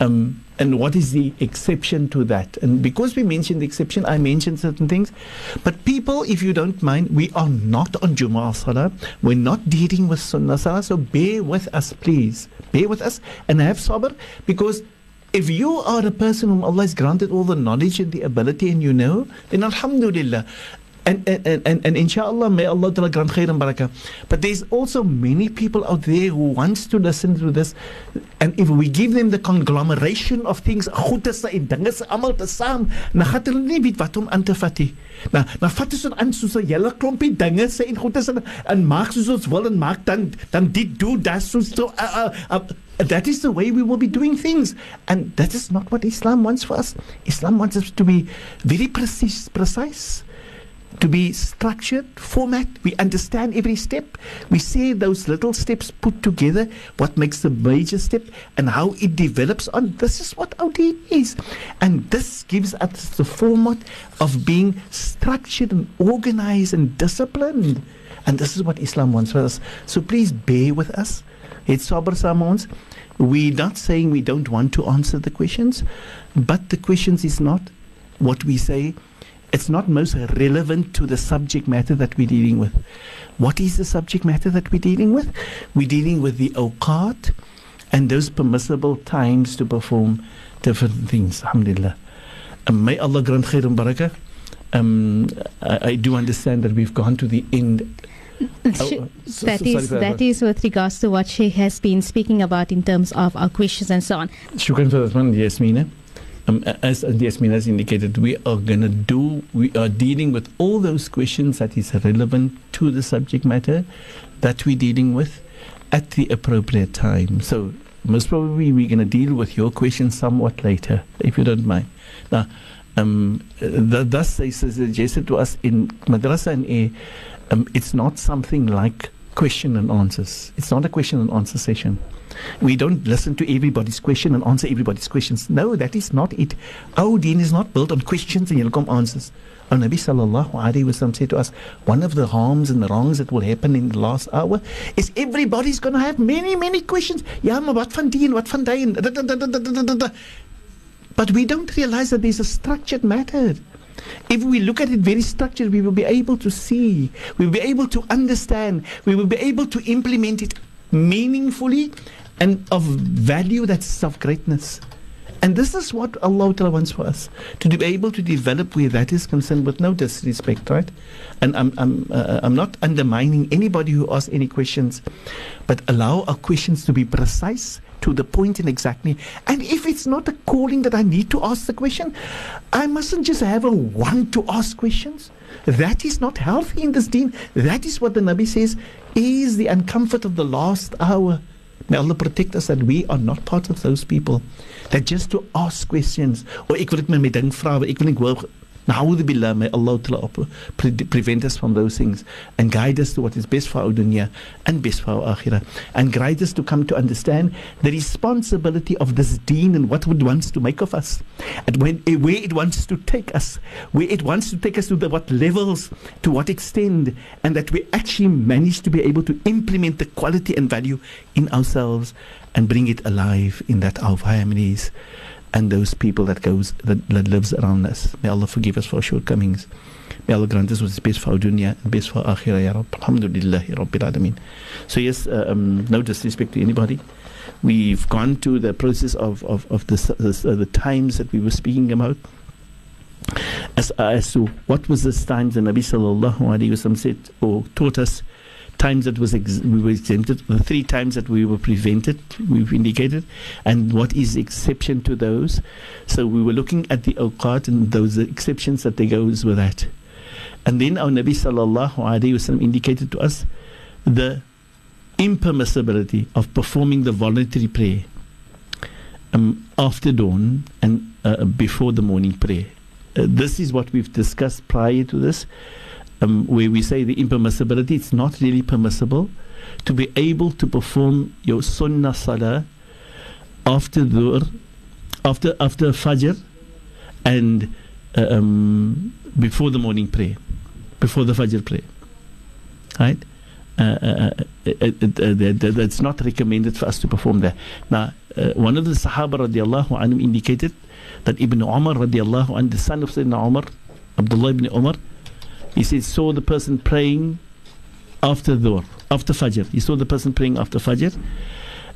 Um, and what is the exception to that? And because we mentioned the exception, I mentioned certain things. But people, if you don't mind, we are not on Jumu'ah Salah. We're not dealing with Sunnah Salah. So bear with us, please. Bear with us and have sabr because if you are a person whom Allah has granted all the knowledge and the ability and you know, then Alhamdulillah. And, and, and, and inshallah, may Allah grant khair and barakah. But there's also many people out there who wants to listen to this. And if we give them the conglomeration of things, goed is en dinge is almal te saam, dan gaan hulle nie weet wat om aan te vat nie. Nou, nou vat ons aan soos 'n hele klompie dinge sê en goed is en, en maak soos ons wil en maak dan dan dit doen dat soos so uh, uh, uh, that is the way we will be doing things and that is not what Islam wants for us. Islam wants us to be very precise precise to be structured, format. We understand every step. We see those little steps put together, what makes the major step, and how it develops on. This is what our deen is. And this gives us the format of being structured and organized and disciplined. And this is what Islam wants for us. So please bear with us. It's Sabr Samons. We're not saying we don't want to answer the questions, but the questions is not what we say it's not most relevant to the subject matter that we're dealing with. What is the subject matter that we're dealing with? We're dealing with the awqat and those permissible times to perform different things. Alhamdulillah. Um, may Allah grant khair and barakah. Um, I, I, do understand that we've gone to the end. Oh, so, that so, is that is with regards to what she has been speaking about in terms of our questions and so on. Shukran for that one, Yasmina. Um, as Yasmin has indicated, we are going to do, we are dealing with all those questions that is relevant to the subject matter that we're dealing with at the appropriate time. So, most probably, we're going to deal with your questions somewhat later, if you don't mind. Now, um, th- thus, they suggested to us in Madrasa on Air, um, it's not something like question and answers. It's not a question and answer session. We don't listen to everybody's question and answer everybody's questions. No, that is not it. Our deen is not built on questions and come answers. Our Nabi sallallahu alayhi wasallam said to us, one of the harms and the wrongs that will happen in the last hour is everybody's going to have many, many questions. Ja, maar wat van die en. But we don't realize that there's a structured matter. If we look at it very structured, we will be able to see, we will be able to understand, we will be able to implement it meaningfully and of value that's of greatness. And this is what Allah Ta'ala wants for us to be able to develop where that is concerned with no disrespect, right? And I'm, I'm, uh, I'm not undermining anybody who asks any questions, but allow our questions to be precise, to the point and exactly. And if it's not a calling that I need to ask the question, I mustn't just have a want to ask questions. That is not healthy in this deen. That is what the Nabi says is the uncomfort of the last hour. May Allah protect us that we are not part of those people that just to ask questions. Or ek wil net my ding vra, ek wil net hoor Na'udhu billah, may Allah pre- prevent us from those things and guide us to what is best for our dunya and best for our akhirah. And guide us to come to understand the responsibility of this deen and what it wants to make of us. And when, eh, where it wants to take us, where it wants to take us to the, what levels, to what extent, and that we actually manage to be able to implement the quality and value in ourselves and bring it alive in that our families and those people that goes that, that lives around us. May Allah forgive us for our shortcomings. May Allah grant us what is best for our dunya and best for our akhirah, ya. Alhamdulillah, Rabbil Alameen. So yes, uh, um, no disrespect to anybody. We've gone to the process of, of, of the, uh, the times that we were speaking about. As, as to what was the times the Nabi sallallahu alayhi wa said or taught us times that was ex- we were exempted, the three times that we were prevented, we've indicated, and what is exception to those. So we were looking at the awqat and those exceptions that they goes with that. And then our Nabi sallallahu alayhi wasallam indicated to us the impermissibility of performing the voluntary prayer um, after dawn and uh, before the morning prayer. Uh, this is what we've discussed prior to this um, where we say the impermissibility, it's not really permissible to be able to perform your sunnah salah after dhuhr, after after fajr, and uh, um, before the morning prayer, before the fajr prayer, right? Uh, uh, uh, uh that's not recommended for us to perform that. Now, uh, one of the Sahaba radiallahu anhu indicated that Ibn Umar radiallahu anhu, the son of Sayyidina Umar, Abdullah ibn Umar, he said, saw the person praying after Dhuhr, after Fajr. He saw the person praying after Fajr.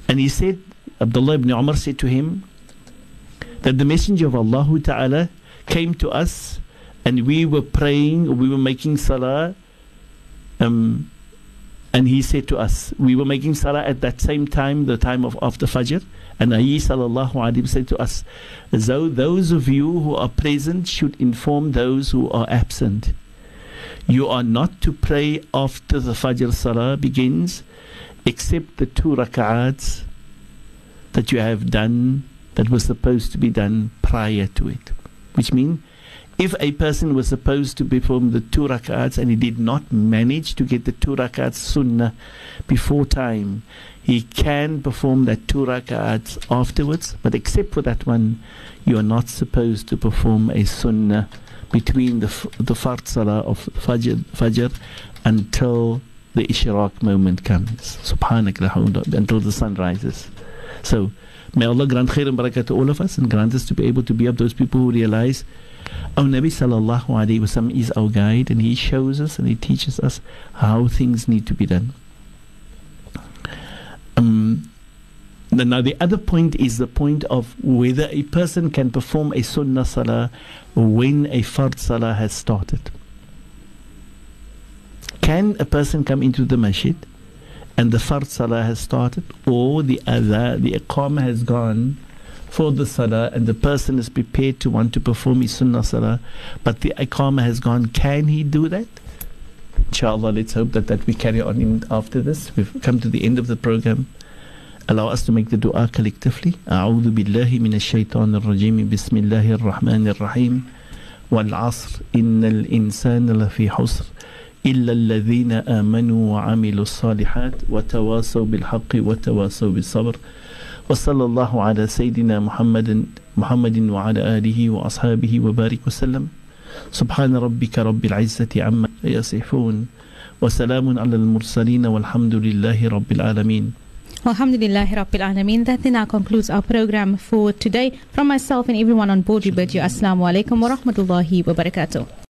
And he said, Abdullah ibn Umar said to him, that the Messenger of Allah Ta'ala came to us and we were praying, we were making salah. Um, and he said to us, we were making salah at that same time, the time of after Fajr. And he sallallahu alayhi said to us, so those of you who are present should inform those who are absent. You are not to pray after the Fajr Salah begins except the two rak'ats that you have done that was supposed to be done prior to it. Which means if a person was supposed to perform the two rak'ats and he did not manage to get the two rak'ats sunnah before time, he can perform that two rak'ats afterwards. But except for that one, you are not supposed to perform a sunnah between the the fard salah of fajr, fajr until the ishraq moment comes. Subhanak until the sun rises. So may Allah grant khair and barakah to all of us and grant us to be able to be of those people who realize our Nabi sallallahu alayhi wasallam is our guide and he shows us and he teaches us how things need to be done. Um, now, the other point is the point of whether a person can perform a sunnah salah when a fard salah has started. Can a person come into the masjid and the fard salah has started, or the other, the iqamah has gone for the salah and the person is prepared to want to perform his sunnah salah, but the iqamah has gone, can he do that? Inshallah, let's hope that, that we carry on after this. We've come to the end of the program. Allow us to make the dua collectively. أعوذ بالله من الشيطان الرجيم بسم الله الرحمن الرحيم والعصر إن الإنسان لفي حسر إلا الذين آمنوا وعملوا الصالحات وتواصوا بالحق وتواصوا بالصبر وصلى الله على سيدنا محمد محمد وعلى آله وأصحابه وبارك وسلم سبحان ربك رب العزة عما يصفون وسلام على المرسلين والحمد لله رب العالمين Alhamdulillah Rabbil Alameen. That then now concludes our program for today. From myself and everyone on board, we bid you Assalamu alaikum wa rahmatullahi wa barakatuh.